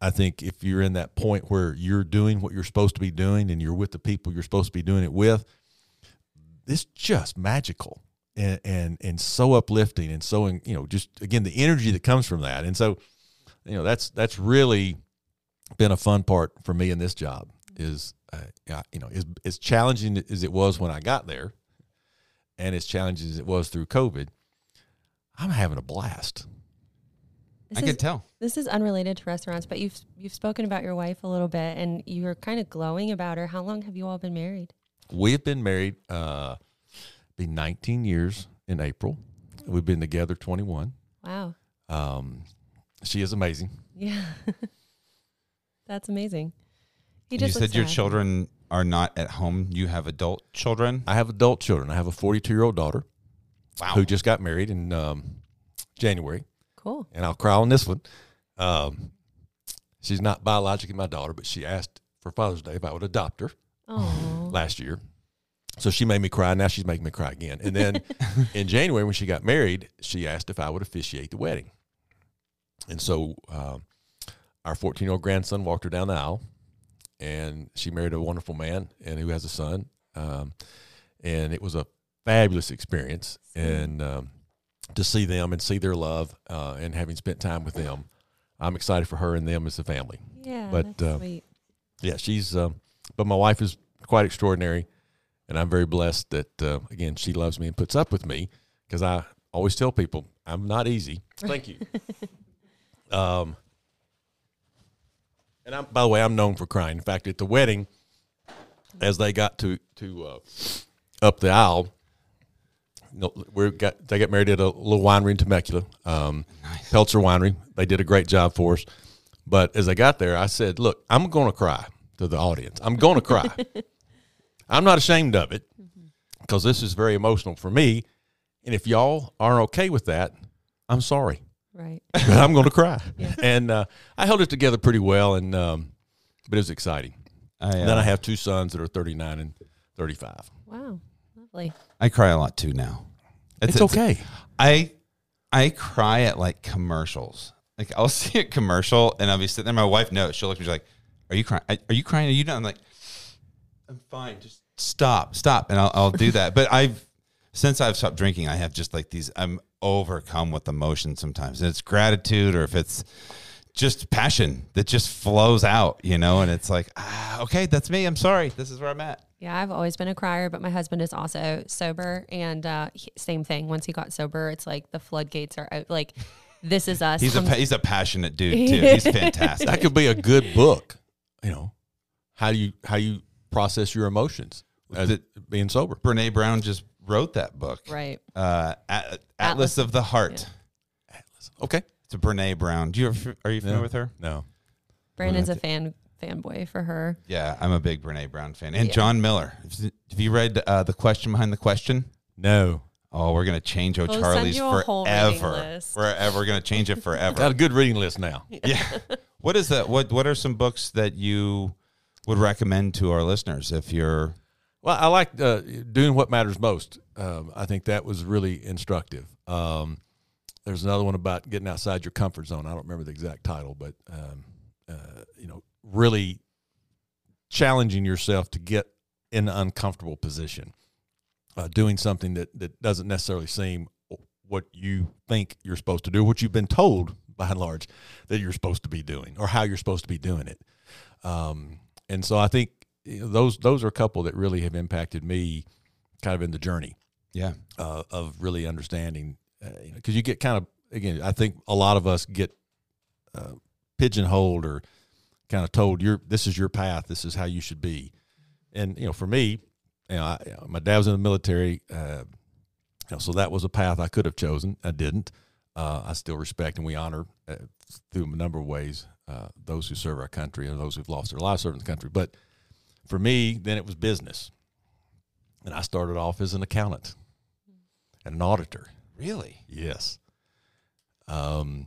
I think if you're in that point where you're doing what you're supposed to be doing and you're with the people you're supposed to be doing it with, it's just magical and and and so uplifting and so you know just again the energy that comes from that. And so you know that's that's really been a fun part for me in this job is uh, you know as as challenging as it was when I got there and as challenging as it was through COVID, I'm having a blast. This I is, can tell. This is unrelated to restaurants, but you've you've spoken about your wife a little bit, and you were kind of glowing about her. How long have you all been married? We have been married uh be 19 years in April. We've been together 21. Wow. Um she is amazing. Yeah. That's amazing. He And you said looks your so children are not at home. You have adult children. I have adult children. I have a 42 year old daughter Wow. who just got married in um, January, Cool. and I'll cry on this one. Um, she's not biologically my daughter, but she asked for Father's Day if I would adopt her Oh. last year. So she made me cry. Now she's making me cry again. And then in January, when she got married, she asked if I would officiate the wedding. And so um, our 14 year old grandson walked her down the aisle, and she married a wonderful man and who has a son. Um, and it was a fabulous experience. And um, to see them and see their love uh, and having spent time with them, I'm excited for her and them as a family Yeah. But, that's uh, sweet. yeah, she's. Um, but my wife is quite extraordinary, and I'm very blessed that uh, again she loves me and puts up with me because I always tell people I'm not easy. Thank you. um, and I'm by the way I'm known for crying. In fact, at the wedding, as they got to to uh, up the aisle. No, we got they got married at a little winery in Temecula, um, Peltzer Winery. They did a great job for us. But as I got there, I said, "Look, I'm going to cry to the audience. I'm going to cry. I'm not ashamed of it because this is very emotional for me. And if y'all aren't okay with that, I'm sorry, Right. but I'm going to cry." Yeah. And uh, I held it together pretty well, and um, but it was exciting. I, And then uh, I have two sons that are 39 and 35. Wow. Lovely. I cry a lot too now. It's, okay. I I cry at like commercials. Like I'll see a commercial and I'll be sitting there. My wife knows. She'll look at me she's like, "Are you crying? Are you crying? Are you not?" I'm like, "I'm fine. Just stop, stop." And I'll, I'll do that. But I've since I've stopped drinking, I have just like these. I'm overcome with emotion sometimes, and it's gratitude or if it's just passion that just flows out, you know. And it's like, ah, okay, that's me. I'm sorry. This is where I'm at. Yeah, I've always been a crier, but my husband is also sober, and uh, he- same thing. Once he got sober, it's like the floodgates are out. Like, this is us. He's a pa- he's a passionate dude too. He's fantastic. That could be a good book. You know, how do you how you process your emotions as The- being sober? Brene Brown just wrote that book. right. Uh, At- Atlas, Atlas. of the Heart. Okay. It's a Brene Brown. Do you ever, are you familiar No. with her? No. Brandon's a fan fanboy for her. Yeah, I'm a big Brene Brown fan. And Yeah. John Miller. Have you read uh, the question behind the question? No. Oh, we're gonna change We'll O'Charlie's you a whole reading forever. Forever. We're gonna change it forever. Got forever. a good reading list now. yeah. What is that? What What are some books that you would recommend to our listeners if you're? Well, I like uh, doing what matters most. Um, I think that was really instructive. Um, there's another one about getting outside your comfort zone. I don't remember the exact title, but um, uh, you know, really challenging yourself to get in an uncomfortable position, uh, doing something that that doesn't necessarily seem what you think you're supposed to do, what you've been told by and large that you're supposed to be doing, or how you're supposed to be doing it. Um, and so I think those those are a couple that really have impacted me, kind of in the journey Yeah. uh, of really understanding, because uh, you, know, 'cause you get kind of again, I think a lot of us get uh, pigeonholed or kind of told your this is your path, this is how you should be, and you know, for me, you know, I, my dad was in the military, uh, you know, so that was a path I could have chosen. I didn't. Uh, I still respect and we honor uh, through a number of ways uh, those who serve our country and those who've lost their lives serving the country. But for me, then it was business, and I started off as an accountant and an auditor. Really? Yes. Um,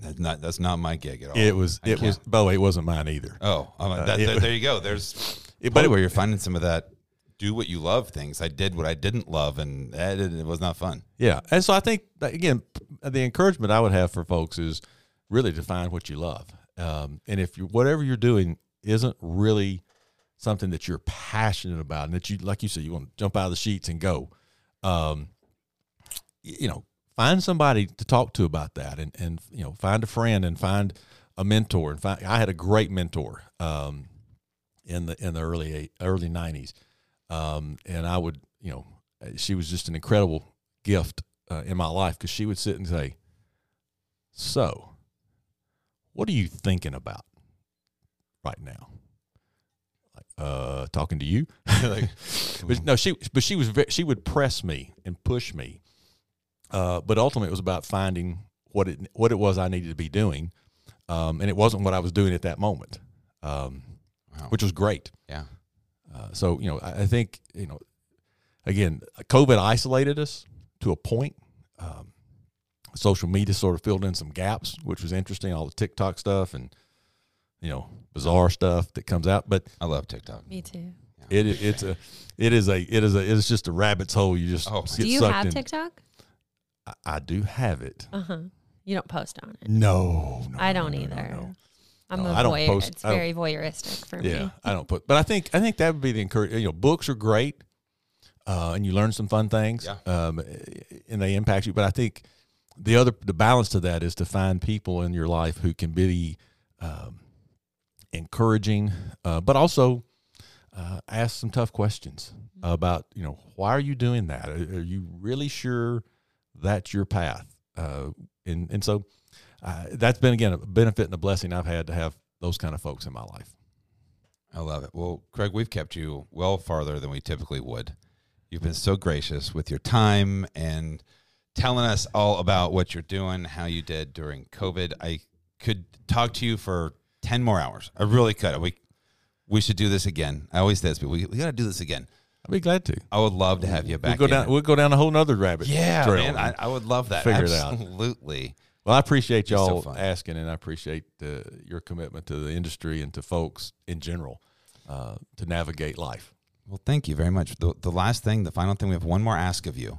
That's not. That's not my gig at all. it was. I It was. can't- By the way, it wasn't mine either. Oh, Uh, that, it- there, there you go. There's It- but where you're finding some of that. Do what you love things. I did what I didn't love, and that, it was not fun. Yeah, and so I think again, the encouragement I would have for folks is really to find what you love Um, and if you whatever you're doing isn't really something that you're passionate about and that you like you said you want to jump out of the sheets and go, um, you know, find somebody to talk to about that and and you know find a friend and find a mentor and find I had a great mentor um, in the in the early eight, early 90s um, and I would you know she was just an incredible gift uh, in my life because she would sit and say so what are you thinking about right now? Like uh talking to you? Like, but no she but she was ve- she would press me and push me uh, but ultimately it was about finding what it what it was I needed to be doing um, and it wasn't what I was doing at that moment um, Wow. which was great Yeah. uh, so you know, I, I think you know, again, COVID isolated us to a point. Um, social media sort of filled in some gaps, which was interesting. All the TikTok stuff and you know, bizarre stuff that comes out, but I love TikTok. Me too. it it's a it is a it is a it's just a rabbit's hole. You just Oh. get Do you have in. TikTok? I, I do have it. Uh huh. You don't post on it. No, no I don't no, no, either. no. I'm No, a I don't voyeur. post- It's I don't- very voyeuristic for Yeah, me. I don't put, but I think I think that would be the encourage. You know, books are great, uh, and you learn some fun things, Yeah. um, and they impact you. But I think the other the balance to that is to find people in your life who can be um, encouraging, uh, but also uh, ask some tough questions about you know why are you doing that? Are, are you really sure that's your path? Uh, and and so uh, that's been again a benefit and a blessing I've had to have those kind of folks in my life. I love it. Well, Craig, we've kept you well farther than we typically would. You've been so gracious with your time and telling us all about what you're doing, how you did during COVID. I could talk to you for 10 more hours. I really could. We we should do this again. I always say this, but we, we got to do this again. I'd be glad to. I would love to have you back. We'll go in. down. We'll go down a whole nother rabbit yeah, trail. man. I, I would love that. Figure it out. Absolutely. well, I appreciate y'all fun. asking, and I appreciate uh, your commitment to the industry and to folks in general uh, to navigate life. Well, thank you very much. The, the last thing, the final thing, we have one more ask of you.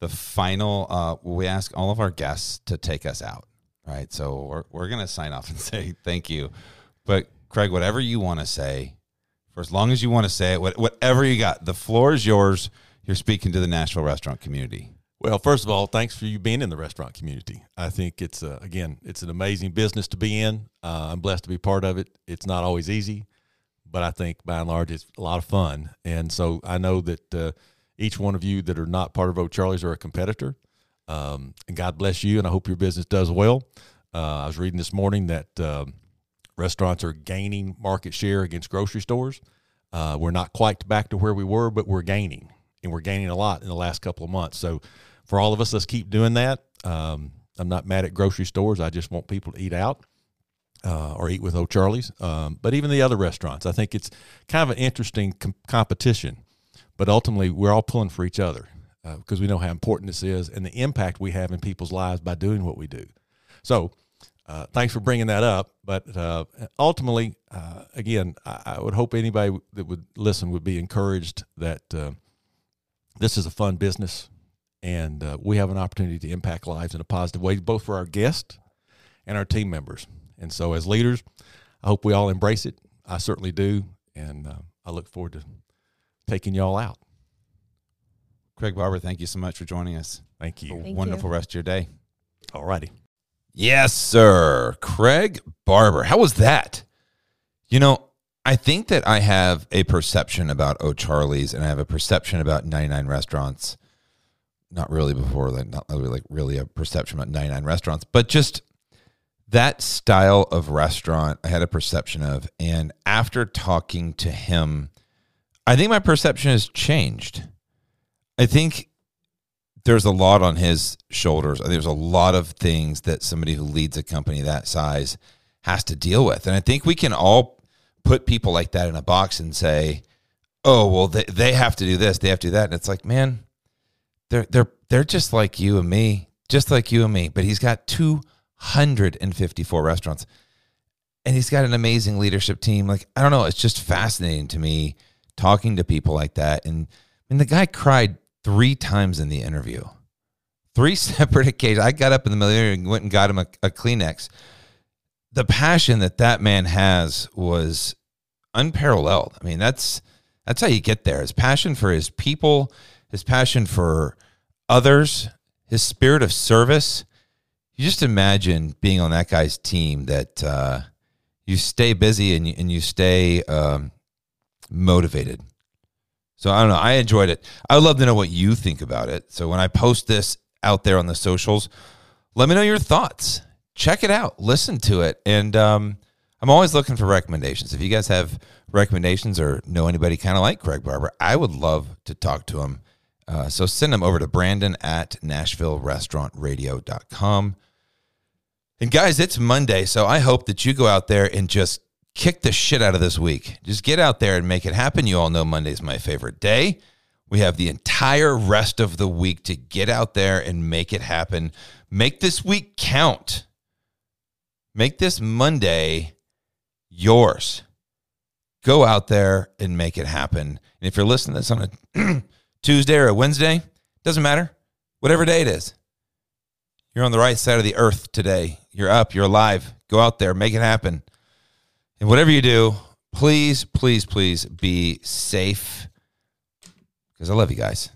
The final, uh, we ask all of our guests to take us out, right? So we're, we're going to sign off and say thank you. But Craig, whatever you want to say, for as long as you want to say it, what, whatever you got, the floor is yours. You're speaking to the Nashville restaurant community. Well, first of all, thanks for you being in the restaurant community. I think it's uh, again, it's an amazing business to be in. Uh, I'm blessed to be part of it. It's not always easy, but I think by and large, it's a lot of fun. And so I know that uh, each one of you that are not part of O'Charley's are a competitor. Um, and God bless you, and I hope your business does well. Uh, I was reading this morning that um, restaurants are gaining market share against grocery stores. Uh, we're not quite back to where we were, but we're gaining, and we're gaining a lot in the last couple of months. So, for all of us, let's keep doing that. Um, I'm not mad at grocery stores. I just want people to eat out uh, or eat with O'Charley's. Um, but even the other restaurants, I think it's kind of an interesting com- competition. But ultimately, we're all pulling for each other uh, because we know how important this is and the impact we have in people's lives by doing what we do. So, uh, thanks for bringing that up. But uh, ultimately, uh, again, I, I would hope anybody that would listen would be encouraged that uh, this is a fun business and uh, we have an opportunity to impact lives in a positive way, both for our guests and our team members. And so, as leaders, I hope we all embrace it. I certainly do. And uh, I look forward to taking y'all out. Craig Barber, thank you so much for joining us. Thank you. Thank Wonderful you. rest of your day. All righty. Yes, sir. Craig Barber. How was that? You know, I think that I have a perception about O'Charley's and I have a perception about 99 restaurants. Not really before, like not really like really a perception about 99 restaurants, but just that style of restaurant I had a perception of. And after talking to him, I think my perception has changed. I think there's a lot on his shoulders. There's a lot of things that somebody who leads a company that size has to deal with. And I think we can all put people like that in a box and say, oh, well, they, they have to do this, they have to do that. And it's like, man, they're, they're, they're just like you and me, just like you and me. But he's got 254 restaurants and he's got an amazing leadership team. Like, I don't know, it's just fascinating to me talking to people like that. And mean, the guy cried three times in the interview, three separate occasions. I got up in the middle of the and went and got him a, a Kleenex. the passion that that man has was unparalleled. I mean, that's that's how you get there. His passion for his people, his passion for others, his spirit of service. You just imagine being on that guy's team that uh, you stay busy and you, and you stay um, motivated. So I don't know. I enjoyed it. I would love to know what you think about it. So when I post this out there on the socials, let me know your thoughts. Check it out. Listen to it. And um, I'm always looking for recommendations. If you guys have recommendations or know anybody kind of like Craig Barber, I would love to talk to him. Uh, so send them over to Brandon at NashvilleRestaurantRadio.com. And guys, it's Monday, so I hope that you go out there and just kick the shit out of this week. Just get out there and make it happen. You all know Monday's my favorite day. We have the entire rest of the week to get out there and make it happen. Make this week count. Make this Monday yours. Go out there and make it happen. And if you're listening to this on a Tuesday or a Wednesday, doesn't matter. Whatever day it is, you're on the right side of the earth today. You're up, you're alive. Go out there, make it happen. And whatever you do, please, please, please be safe because I love you guys.